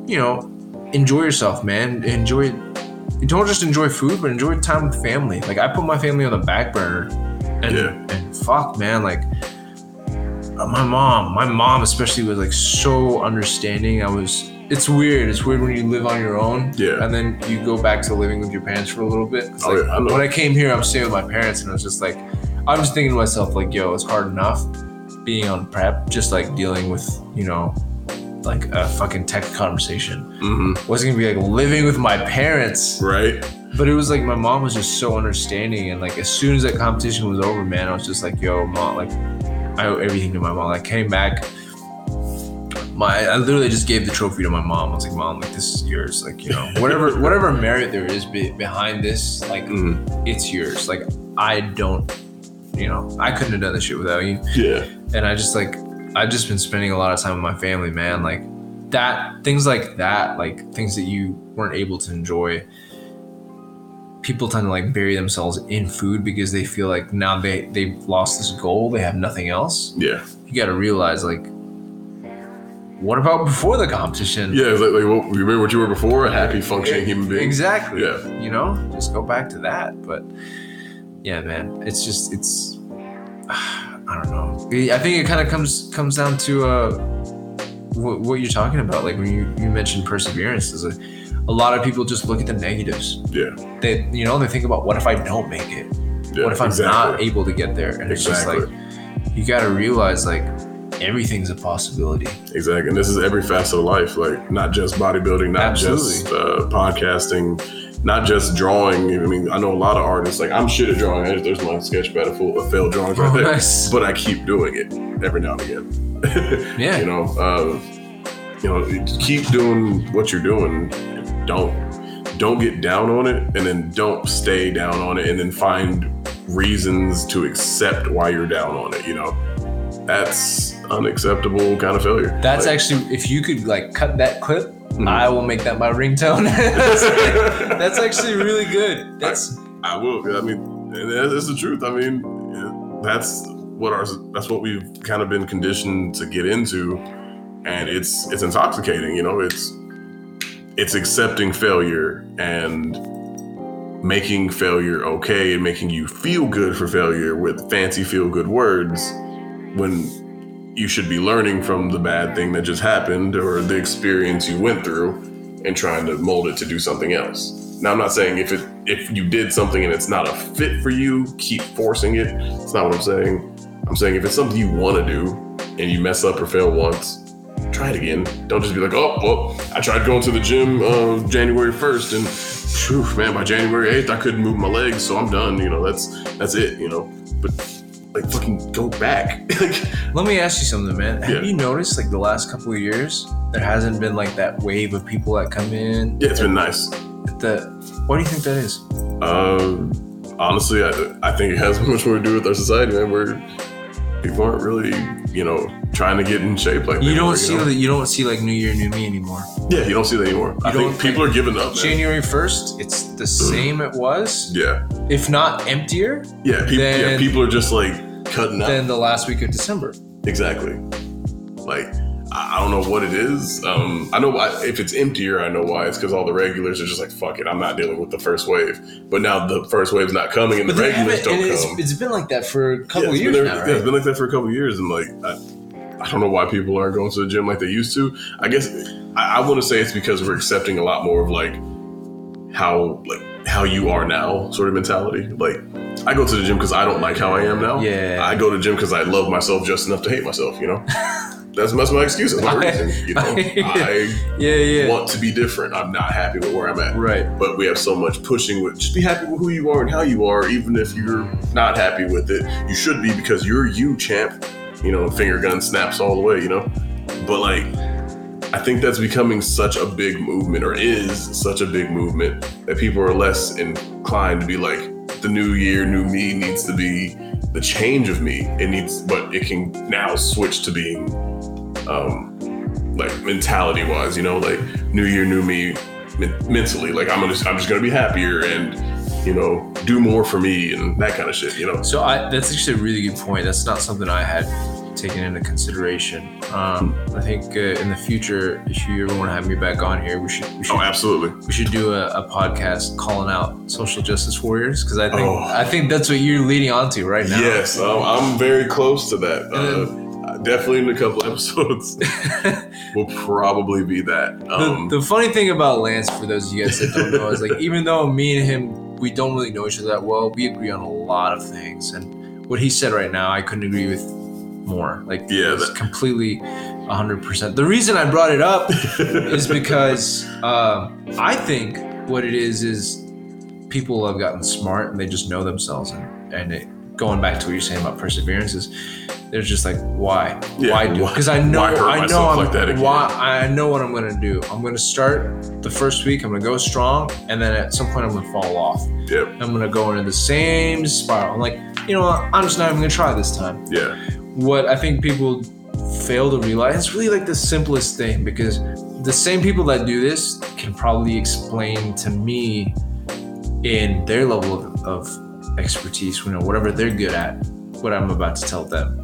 you know, enjoy yourself, man. Enjoy. You don't just enjoy food, but enjoy time with family. Like I put my family on the back burner, and Yeah. and fuck, man, like uh, my mom, my mom especially was like so understanding. I was. It's weird. It's weird when you live on your own, Yeah. and then you go back to living with your parents for a little bit. Oh, like, yeah, I when I came here, I was staying with my parents, and I was just like, I'm just thinking to myself, like, yo, it's hard enough being on prep, just like dealing with, you know, like a fucking tech conversation. hmm Wasn't gonna be like living with my parents, Right. but it was like my mom was just so understanding, and like as soon as that competition was over, man, I was just like, yo, mom, like I owe everything to my mom. I came back. My, I literally just gave the trophy to my mom. I was like, "Mom, like this is yours. Like, you know, whatever, whatever merit there is be, behind this, like, hmm it's yours. Like, I don't, you know, I couldn't have done this shit without you. Yeah. And I just like, I've just been spending a lot of time with my family, man. Like that, things like that, like things that you weren't able to enjoy. People tend to like bury themselves in food because they feel like now they they've lost this goal, they have nothing else. Yeah. You got to realize like, what about before the competition? Yeah. Like, like well, remember what you were before? A happy, functioning human being. Exactly. Yeah. You know, just go back to that. But yeah, man, it's just it's I don't know. I think it kind of comes comes down to uh what, what you're talking about. Like when you you mentioned perseverance, is a a lot of people just look at the negatives. Yeah. They you know they think about what if I don't make it? Yeah. what if I'm exactly. not able to get there? And it's just Exactly. like you got to realize like everything's a possibility. Exactly. And this is every facet of life, like not just bodybuilding, not just uh, podcasting, not just drawing. I mean, I know a lot of artists, like I'm shit at drawing. There's- my sketch pad full of failed drawings right Oh, there. nice. But I keep doing it every now and again. Yeah. you know, uh, you know, keep doing what you're doing. Don't don't get down on it, and then don't stay down on it, and then find reasons to accept why you're down on it. You know, that's unacceptable kind of failure. That's Like- actually if you could like cut that clip, Mhm. I will make that my ringtone. that's, that's actually really good. That's I will. I mean, that's the truth. I mean, that's what our that's what we've kind of been conditioned to get into, and it's it's intoxicating. You know, it's it's accepting failure and making failure okay and making you feel good for failure with fancy feel good words when you should be learning from the bad thing that just happened or the experience you went through and trying to mold it to do something else. Now I'm not saying if it if you did something and it's not a fit for you, keep forcing it. It's not what I'm saying. I'm saying if it's something you want to do and you mess up or fail once, try it again. Don't just be like, oh, well, I tried going to the gym uh, January 1st and phew, man, by January 8th I couldn't move my legs, so I'm done. You know, that's that's it. You know, but like fucking go back. like, let me ask you something, man. Have Yeah. you noticed like the last couple of years there hasn't been like that wave of people that come in? yeah, it's been nice. That what do you think that is? Um, honestly, I, I think it has much more to do with our society, man. Where people aren't really, you know, trying to get in shape like You don't were, see know? that you don't see like New Year, New Me anymore. Yeah, you don't see that anymore. I think people are giving up. Man. January first, it's the mm. same it was, Yeah, if not emptier, yeah, people, yeah. People are just like cutting out. than the last week of December. Exactly. Like I I don't know what it is. Um, I know why. If it's emptier, I know why. It's because all the regulars are just like, "Fuck it, I'm not dealing with the first wave." But now the first wave's not coming, and the regulars don't and come. it's, it's been like that for a Yeah, couple it's years been now, yeah, it's been like that for a couple years, and like I, I don't know why people aren't going to the gym like they used to. I guess I, I want to say it's because we're accepting a lot more of like how like how you are now sort of mentality. Like I go to the gym because I don't like how I am now. Yeah. I go to the gym because I love myself just enough to hate myself. You know, that's that's my excuse. That's my reason. You know, I Yeah, yeah. want to be different. I'm not happy with where I'm at. Right. But we have so much pushing with just be happy with who you are and how you are, even if you're not happy with it. You should be because you're you, champ. You know, finger gun snaps all the way, you know? But like I think that's becoming such a big movement, or is such a big movement, that people are less inclined to be like, the new year, new me needs to be the change of me. It needs, but it can now switch to being, um, like mentality wise, you know, like new year, new me, men- mentally. Like I'm gonna, I'm just gonna be happier and, you know, do more for me and that kind of shit. You know. So I, that's actually a really good point. That's not something I had taken into consideration. Um, I think uh, in the future, if you ever want to have me back on here, we should we should Oh, absolutely. we should do a, a podcast calling out social justice warriors because I think Oh. I think that's what you're leading onto right now. Yes, um, I'm very close to that. Uh, definitely in a couple episodes will probably be that. Um, the, the funny thing about Lance, for those of you guys that don't know, is like even though me and him we don't really know each other that well, we agree on a lot of things. And what he said right now, I couldn't agree with more. Like Yeah, it's that- completely hundred percent. The reason I brought it up is because um, I think what it is is people have gotten smart and they just know themselves and and it, going back to what you're saying about perseverance is they're just like why Yeah, why do because I know I know I'm like that again? why I know what I'm gonna do I'm gonna start the first week I'm gonna go strong and then at some point I'm gonna fall off yep. I'm gonna go into the same spiral I'm like you know what I'm just not even gonna try this time Yeah. what I think people fail to realize it's really like the simplest thing because the same people that do this can probably explain to me in their level of, of expertise, you know, whatever they're good at, what I'm about to tell them.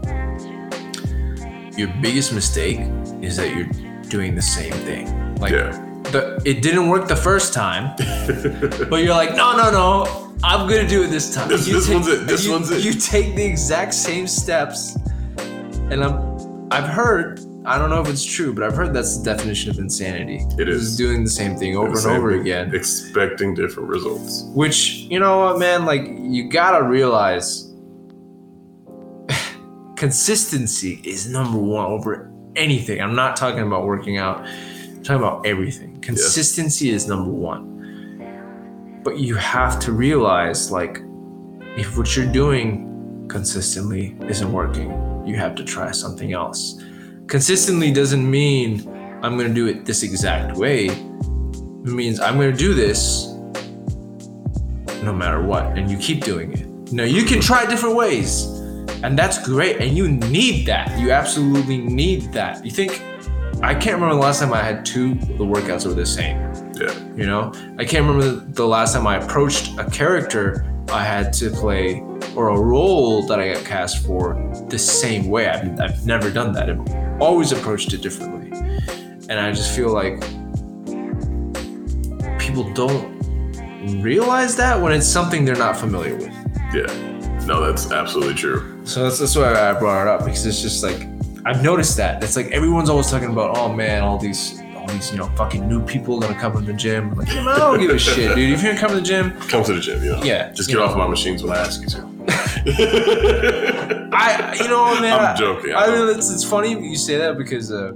Your biggest mistake is that you're doing the same thing. Like Yeah. the it didn't work the first time, but you're like, no, no, no, I'm gonna do it this time. This- this one's it. This you, one's it. You take the exact same steps, and I'm, I've heard, I don't know if it's true, but I've heard that's the definition of insanity. It is. Just doing the same thing over and over thing. again. Expecting different results. Which you know what, man? Like you gotta realize, consistency is number one over anything. I'm not talking about working out. I'm talking about everything. Consistency is number one. But you have to realize, like, if what you're doing consistently isn't working, you have to try something else. Consistently doesn't mean I'm gonna do it this exact way. It means I'm gonna do this no matter what, and you keep doing it. You know, you can try different ways, and that's great, and you need that. You absolutely need that. You think I can't remember the last time I had two the workouts were the same. Yeah. You know, I can't remember the, the last time I approached a character I had to play or a role that I got cast for the same way. I've, I've never done that. Always approached it differently. And I just feel like people don't realize that when it's something they're not familiar with. Yeah. No, that's absolutely true. So that's, that's why I brought it up because it's just like I've noticed that it's like everyone's always talking about oh man all these all these you know fucking new people gonna come to the gym like man, I don't give a shit dude if you're gonna come to the gym Come to the gym, you know. Yeah, Just get know. off my machines when I ask you to. I you know man I'm I- joking. I, I mean it's, it's funny you say that because uh,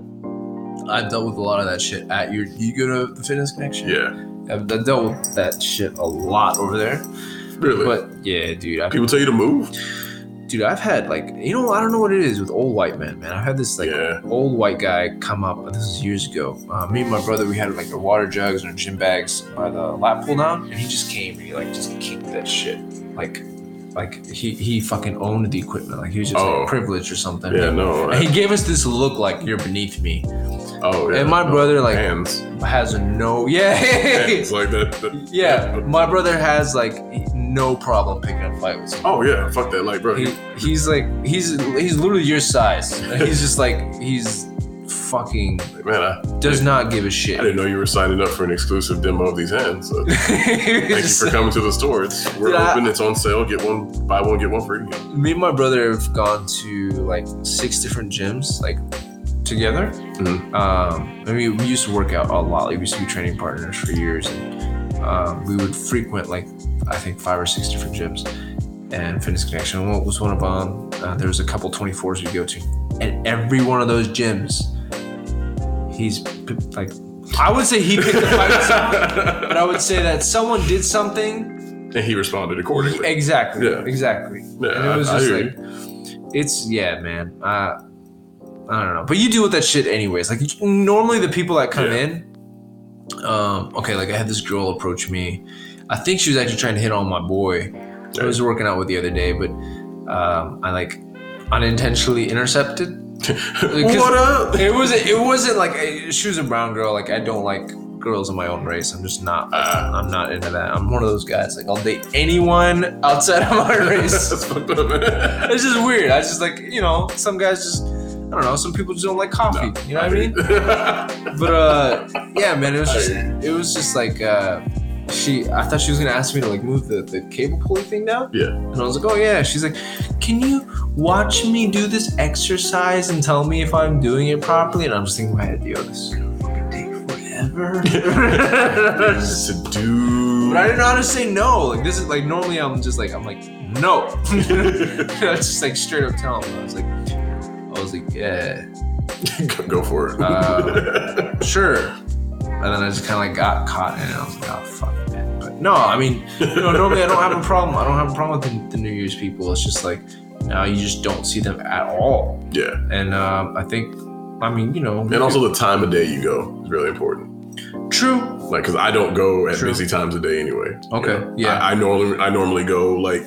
I've dealt with a lot of that shit at your you go to the fitness connection yeah. I've, I've dealt with that shit a lot over there Really. but yeah dude I People tell you to move. dude, I've had like you know I don't know what it is with old white men, man. I've had this like Yeah. old white guy come up. This was years ago. Uh, me and my brother, we had like our water jugs and our gym bags by the lat pull down, and he just came and he like just kicked that shit. Like, like he he fucking owned the equipment. Like he was just Oh. like privileged or something. Yeah, no. And he gave us this look like you're beneath me. oh, yeah. and my no. brother, like- hands. Has no yeah. hands like that. that- Yeah, my brother has like no problem picking a fight with someone. Oh yeah, fuck that light, bro. He, he's like he's he's literally your size. He's just like he's fucking Man, I, does not give a shit. I didn't know you were signing up for an exclusive demo of these hands. So thank you for coming to the store. It's we're I- open. It's on sale. Get one, buy one, get one free. Me and my brother have gone to like six different gyms like together. Mhm. Um, I mean, we used to work out a lot. Like, we used to be training partners for years. And um, we would frequent like I think five or six different gyms and Fitness Connection was one of them. Uh, there was a couple 24s we go to, and every one of those gyms, he's p- like, I would say he picked a fight someone, but I would say that someone did something And he responded accordingly. exactly, Yeah. exactly, Yeah, and it was I- I just hear like, it's yeah, man. Uh, I don't know, but you deal with that shit anyways. Like normally, the people that come Yeah. in, um, okay, like I had this girl approach me. I think she was actually trying to hit on my boy. I was working out with the other day, but um, I like unintentionally intercepted. What up? It wasn't. it wasn't like she was a brown girl. Like I don't like girls of my own race. I'm just not. Ah. I'm not into that. I'm one of those guys. Like I'll date anyone outside of my race. That's fucked up, it's just weird. I just like you know some guys just I don't know. Some people just don't like coffee. you know what I mean? But uh, yeah, man, it was just it was just like uh, she. I thought she was gonna ask me to like move the the cable pulley thing down, yeah. and I was like, oh yeah. She's like, can you watch me do this exercise and tell me if I'm doing it properly? And I'm just thinking in my head, yo, this is gonna fucking take forever. A dude. But I didn't know how to say no. Like this is like normally I'm just like I'm like no. I just like straight up tell him. I was like, I was like, yeah, Go- for it. Uh, sure. And then I just kind of like got caught in it. I was like, oh fuck, no, I mean, you know, normally I don't have a problem. I don't have a problem with the, the New Year's people. It's just like now you just don't see them at all. yeah. And um, I think, I mean, you know, And also the time of day you go is really important. true. Like, cause I don't go at True. busy times of day anyway. you Okay, know? yeah. I, I normally I normally go like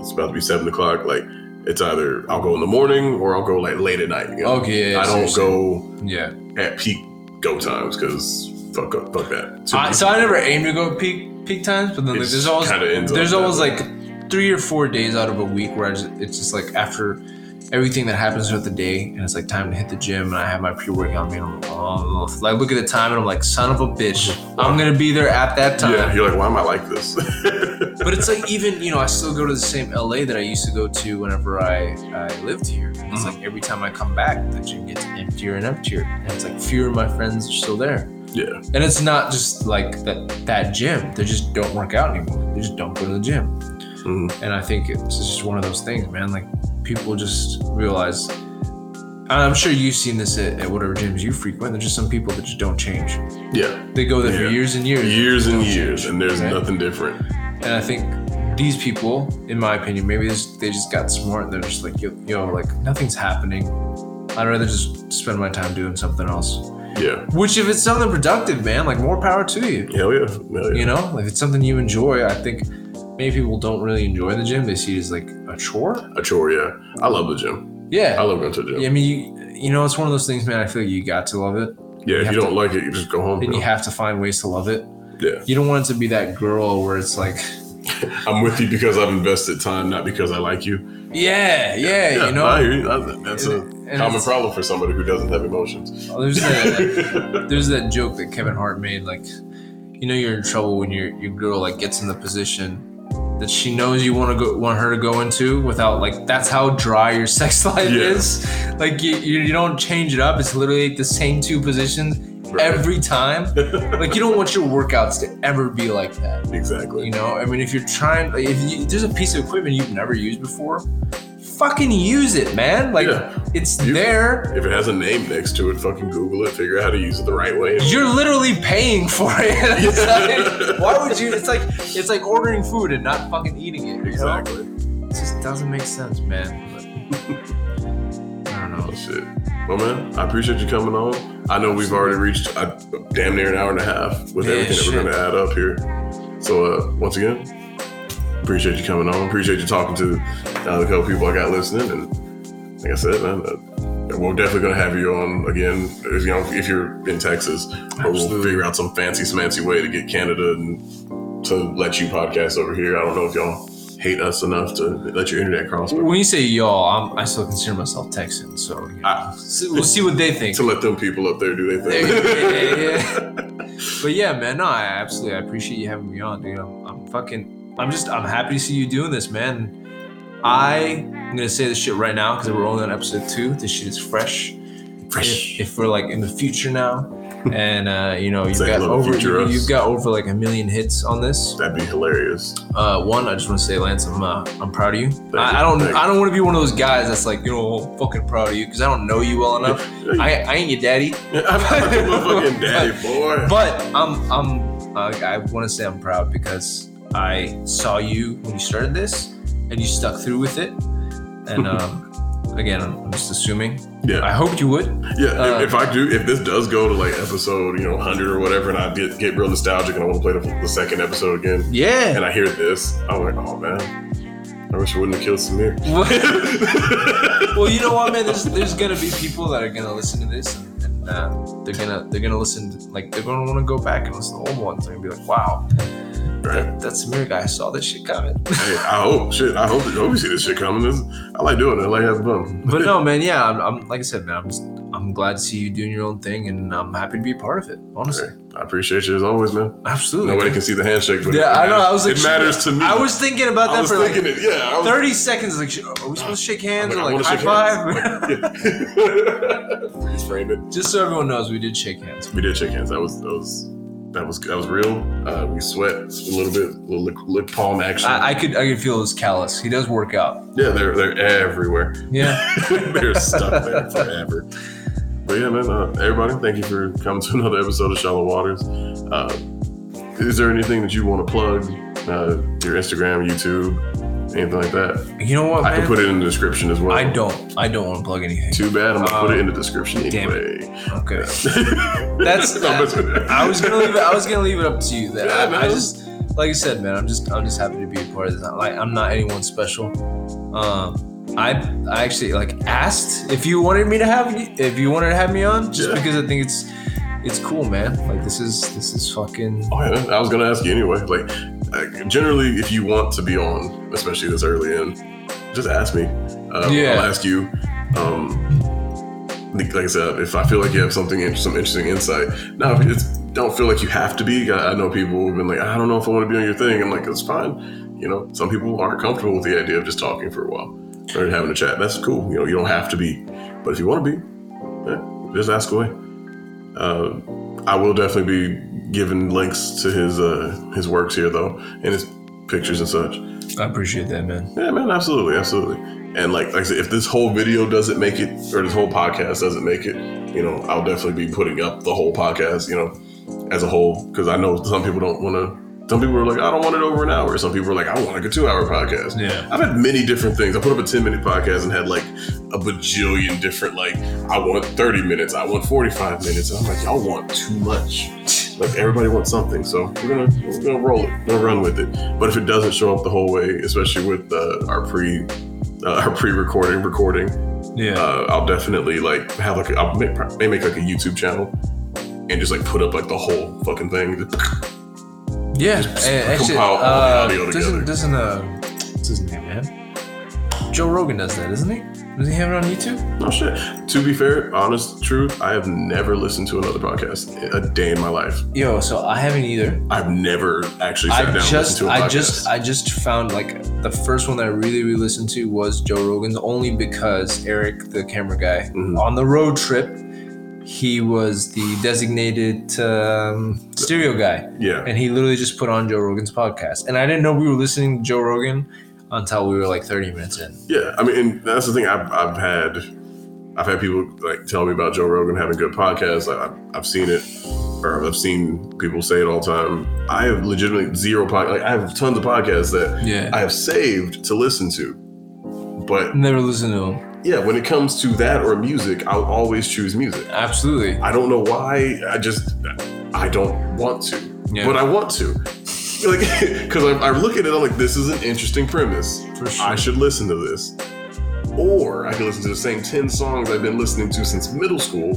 it's about to be seven o'clock. Like it's either I'll go in the morning or I'll go like late at night. You know? Okay, yeah, I don't go Yeah. at peak go times because fuck up, fuck that. I, so I never aim to go peak peak times, but then like, there's always kinda ends up there's always way. like three or four days out of a week where I just it's just like after everything that happens throughout the day and it's like time to hit the gym and I have my pre workout on me and I'm like, oh, like look at the time and I'm like son of a bitch I'm gonna be there at that time. yeah, you're like, why am I like this? But it's like even you know I still go to the same LA that I used to go to whenever I I lived here. It's Mhm. like every time I come back the gym gets emptier and emptier and it's like fewer of my friends are still there. Yeah, And it's not just like that that gym. They just don't work out anymore. They just don't go to the gym. Mhm. And I think it's just one of those things, man. Like people just realize. and I'm sure you've seen this at, at whatever gyms you frequent. There's just some people that just don't change. yeah, They go there Yeah. for years and years. years and don't years, change, and there's nothing different. And I think these people, in my opinion, maybe this, they just got smart. and They're just like, yo, yo, like nothing's happening. I'd rather just spend my time doing something else. Yeah, Which, if it's something productive, man, like more power to you. hell yeah, hell yeah. You know, like if it's something you enjoy. I think many people don't really enjoy the gym. They see it as like a chore. A chore, yeah. I love the gym. Yeah. I love going to the gym. Yeah, I mean, you, you know, it's one of those things, man. I feel like you got to love it, Yeah, if you don't like it, you just go home. and you have to find ways to love it. yeah, You don't want it to be that girl where it's like, I'm with you because I've invested time, not because I like you. yeah, yeah, you know. I hear you. That- That's a And- common problem for somebody who doesn't have emotions. Oh, there's that, there's that joke that Kevin Hart made. Like, you know, you're in trouble when your your girl like gets in the position that she knows you want to go want her to go into without like that's how dry your sex life Yeah. is. Like you, you don't change it up. It's literally the same two positions Right. every time. Like you don't want your workouts to ever be like that. exactly. You know, I mean, if you're trying, if, you, if there's a piece of equipment you've never used before, fucking use it, man. Like Yeah. it's You- there. If it has a name next to it, fucking Google it, figure out how to use it the right way. You're literally paying for it. Like, why would you? It's like it's like ordering food and not fucking eating it. You know? Exactly. It just doesn't make sense, man. But, I don't know. Oh, shit. Well, man, I appreciate you coming on. I know we've already reached uh, damn near an hour and a half with Yeah, everything that we're going to add up here. So, uh, once again, appreciate you coming on. Appreciate you talking to uh, the couple people I got listening. And like I said, man, uh, we're definitely going to have you on again. If, you know, if you're in Texas, or we'll figure out some fancy, smancy way to get Canada and to let you podcast over here. I don't know if y'all hate us enough to let your internet cross, but When you say y'all, I'm, I still consider myself Texan, so you know, Ah. we'll see what they think. to let them people up there do their thing. Yeah, yeah, yeah. But yeah, man, no, I absolutely I appreciate you having me on, dude. I'm, I'm fucking, I'm just, I'm happy to see you doing this, man. I am gonna say this shit right now because we're only on episode two. This shit is fresh. If, if we're like in the future now, and uh, you know you've got over you, you've got over like a million hits on this. That'd be hilarious. Uh, one, I just want to say, Lance, I'm uh, I'm proud of you. I, I don't I don't want to be one of those guys that's like you know I'm fucking proud of you because I don't know you well enough. I, I ain't your daddy, I'm not your motherfucking daddy, boy. but I'm I'm uh, I want to say I'm proud because I saw you when you started this and you stuck through with it. And um, again, I'm just assuming. yeah, I hoped you would. yeah. uh, if, if I do, if this does go to like episode, you know, hundred or whatever, and I get get real nostalgic and I want to play the, the second episode again, Yeah. and I hear this, I'm like, oh man, I wish I wouldn't have killed Samir. well, you know what, man? There's there's gonna be people that are gonna listen to this, and, and uh, they're gonna they're gonna listen. To, like they're gonna want to go back and listen to old ones. They're gonna be like, "Wow? That, that Samir guy I saw this shit coming." Hey, I hope shit. I hope that you see this shit coming. This, I like doing it. I like having fun. but no, man. Yeah, I'm, I'm like I said, man. I'm just I'm glad to see you doing your own thing, and I'm happy to be a part of it. Honestly, I appreciate you as always, man. absolutely. Nobody can see the handshake, but Yeah, I know. I was like, it matters to me. I was thinking about I that for like it. Yeah, I was, 30 seconds. Like, are we supposed to shake hands I'm or like, like I high five? shake Yeah. Freeze frame it. just so everyone knows, we did shake hands. We did shake hands. That was that was that was that was real. Uh, we sweat a little bit, a little lick, lick palm action. I, I could I could feel his callus. He does work out. yeah, they're they're everywhere. Yeah. they're stuck there forever. But yeah, man. Uh, everybody, thank you for coming to another episode of Shallow Waters. Uh, is there anything that you want to plug? Uh, your Instagram, YouTube, anything like that? You know what, I man? can put it in the description as well. I don't. I don't want to plug anything. Too bad. I'm gonna put it in the description damn it. anyway. Okay. That's. But- I was gonna leave it. I was gonna leave it up to you. That Yeah, I, I just, like I said, man. I'm just, I'm just happy to be a part of this. Like, I'm not anyone special. Um, I, I actually like asked if you wanted me to have, if you wanted to have me on, just Yeah. because I think it's, it's cool, man. Like this is, this is fucking. Oh yeah, I was gonna ask you anyway. Like, uh, generally, if you want to be on, especially this early in, just ask me. Uh, Yeah. I'll ask you. Um, like I said, if I feel like you have something, some interesting insight. Now, if it's don't feel like you have to be. I I know people who've been like, I don't know if I want to be on your thing. I'm like, it's fine. You know, some people aren't comfortable with the idea of just talking for a while or having a chat. That's cool. You know, you don't have to be, but if you want to be, yeah, just ask away. Uh, I will definitely be giving links to his uh, his works here though, and his pictures and such. I appreciate that, man. Yeah, man, absolutely, absolutely. And like, like I said, if this whole video doesn't make it, or this whole podcast doesn't make it, you know, I'll definitely be putting up the whole podcast, you know, as a whole, because I know some people don't want to. Some people are like, I don't want it over an hour. Some people are like, I want like a two-hour podcast. Yeah. I've had many different things. I put up a 10 minute podcast and had like a bajillion different, like, I want 30 minutes, I want 45 minutes. And I'm like, y'all want too much. Like, everybody wants something. So we're going to we're gonna roll it, we're going to run with it. But if it doesn't show up the whole way, especially with uh, our pre uh, our pre recording recording, Yeah. uh, I'll definitely like have like, a, I'll make, may make like a YouTube channel and just like put up like the whole fucking thing. Yeah, Just and actually, compile all the uh, doesn't doesn't uh, what's his name, man? Joe Rogan does that, doesn't he? Does he have it on YouTube? Oh shit. To be fair, honest truth, I have never listened to another podcast a day in my life. Yo, so I haven't either. I've never actually sat I down and just, listened to a podcast. I just, I just found like the first one that I really, really listened to was Joe Rogan's, only because Eric, the camera guy, Mhm. on the road trip, he was the designated um, stereo guy, yeah. and he literally just put on Joe Rogan's podcast, and I didn't know we were listening to Joe Rogan until we were like 30 minutes in. Yeah. I mean, and that's the thing I've, I've had. I've had people like tell me about Joe Rogan having good podcasts. Like, I've, I've seen it, or I've seen people say it all the time. I have legitimately zero podcast. Like, I have tons of podcasts that Yeah, I have saved to listen to, but never listen to him. Yeah, when it comes to that or music, I'll always choose music. Absolutely. I don't know why. I just I don't want to, Yeah. but I want to. Like, because I, I look at it, I'm like, this is an interesting premise. Sure. I should listen to this, or I can listen to the same ten songs I've been listening to since middle school,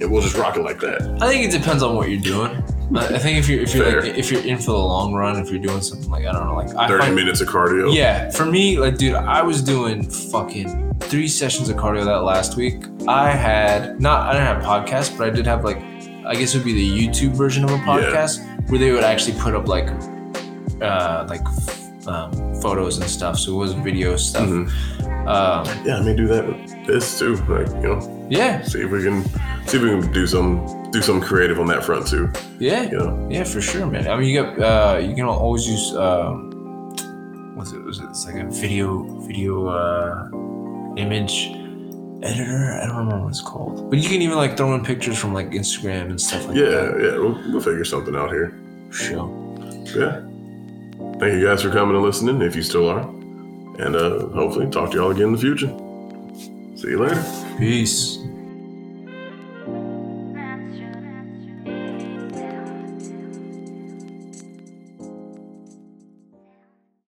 and we'll just rock it like that. I think it depends on what you're doing. I I think if you're if you're Fair. like if you're in for the long run, if you're doing something like I don't know, like I Thirty find, minutes of cardio. Yeah, for me, like dude, I was doing fucking three sessions of cardio that last week. I had not I didn't have podcasts, but I did have like I guess it would be the YouTube version of a podcast where they would actually put up like uh like f- um, photos and stuff. So it was video stuff. Mhm. Um, Yeah, I may do that with this too. Like, you know, yeah, see if we can see if we can do some do some creative on that front too. Yeah, You know, yeah, for sure, man. I mean, you got uh, you can always use um, what's it? Was it? It's like a video video uh, image editor. I don't remember what it's called, but you can even like throw in pictures from like Instagram and stuff like yeah, that. yeah, we'll, we'll figure something out here. Sure. Yeah. Thank you guys for coming and listening, if you still are, and uh, hopefully talk to y'all again in the future. See you later. Peace.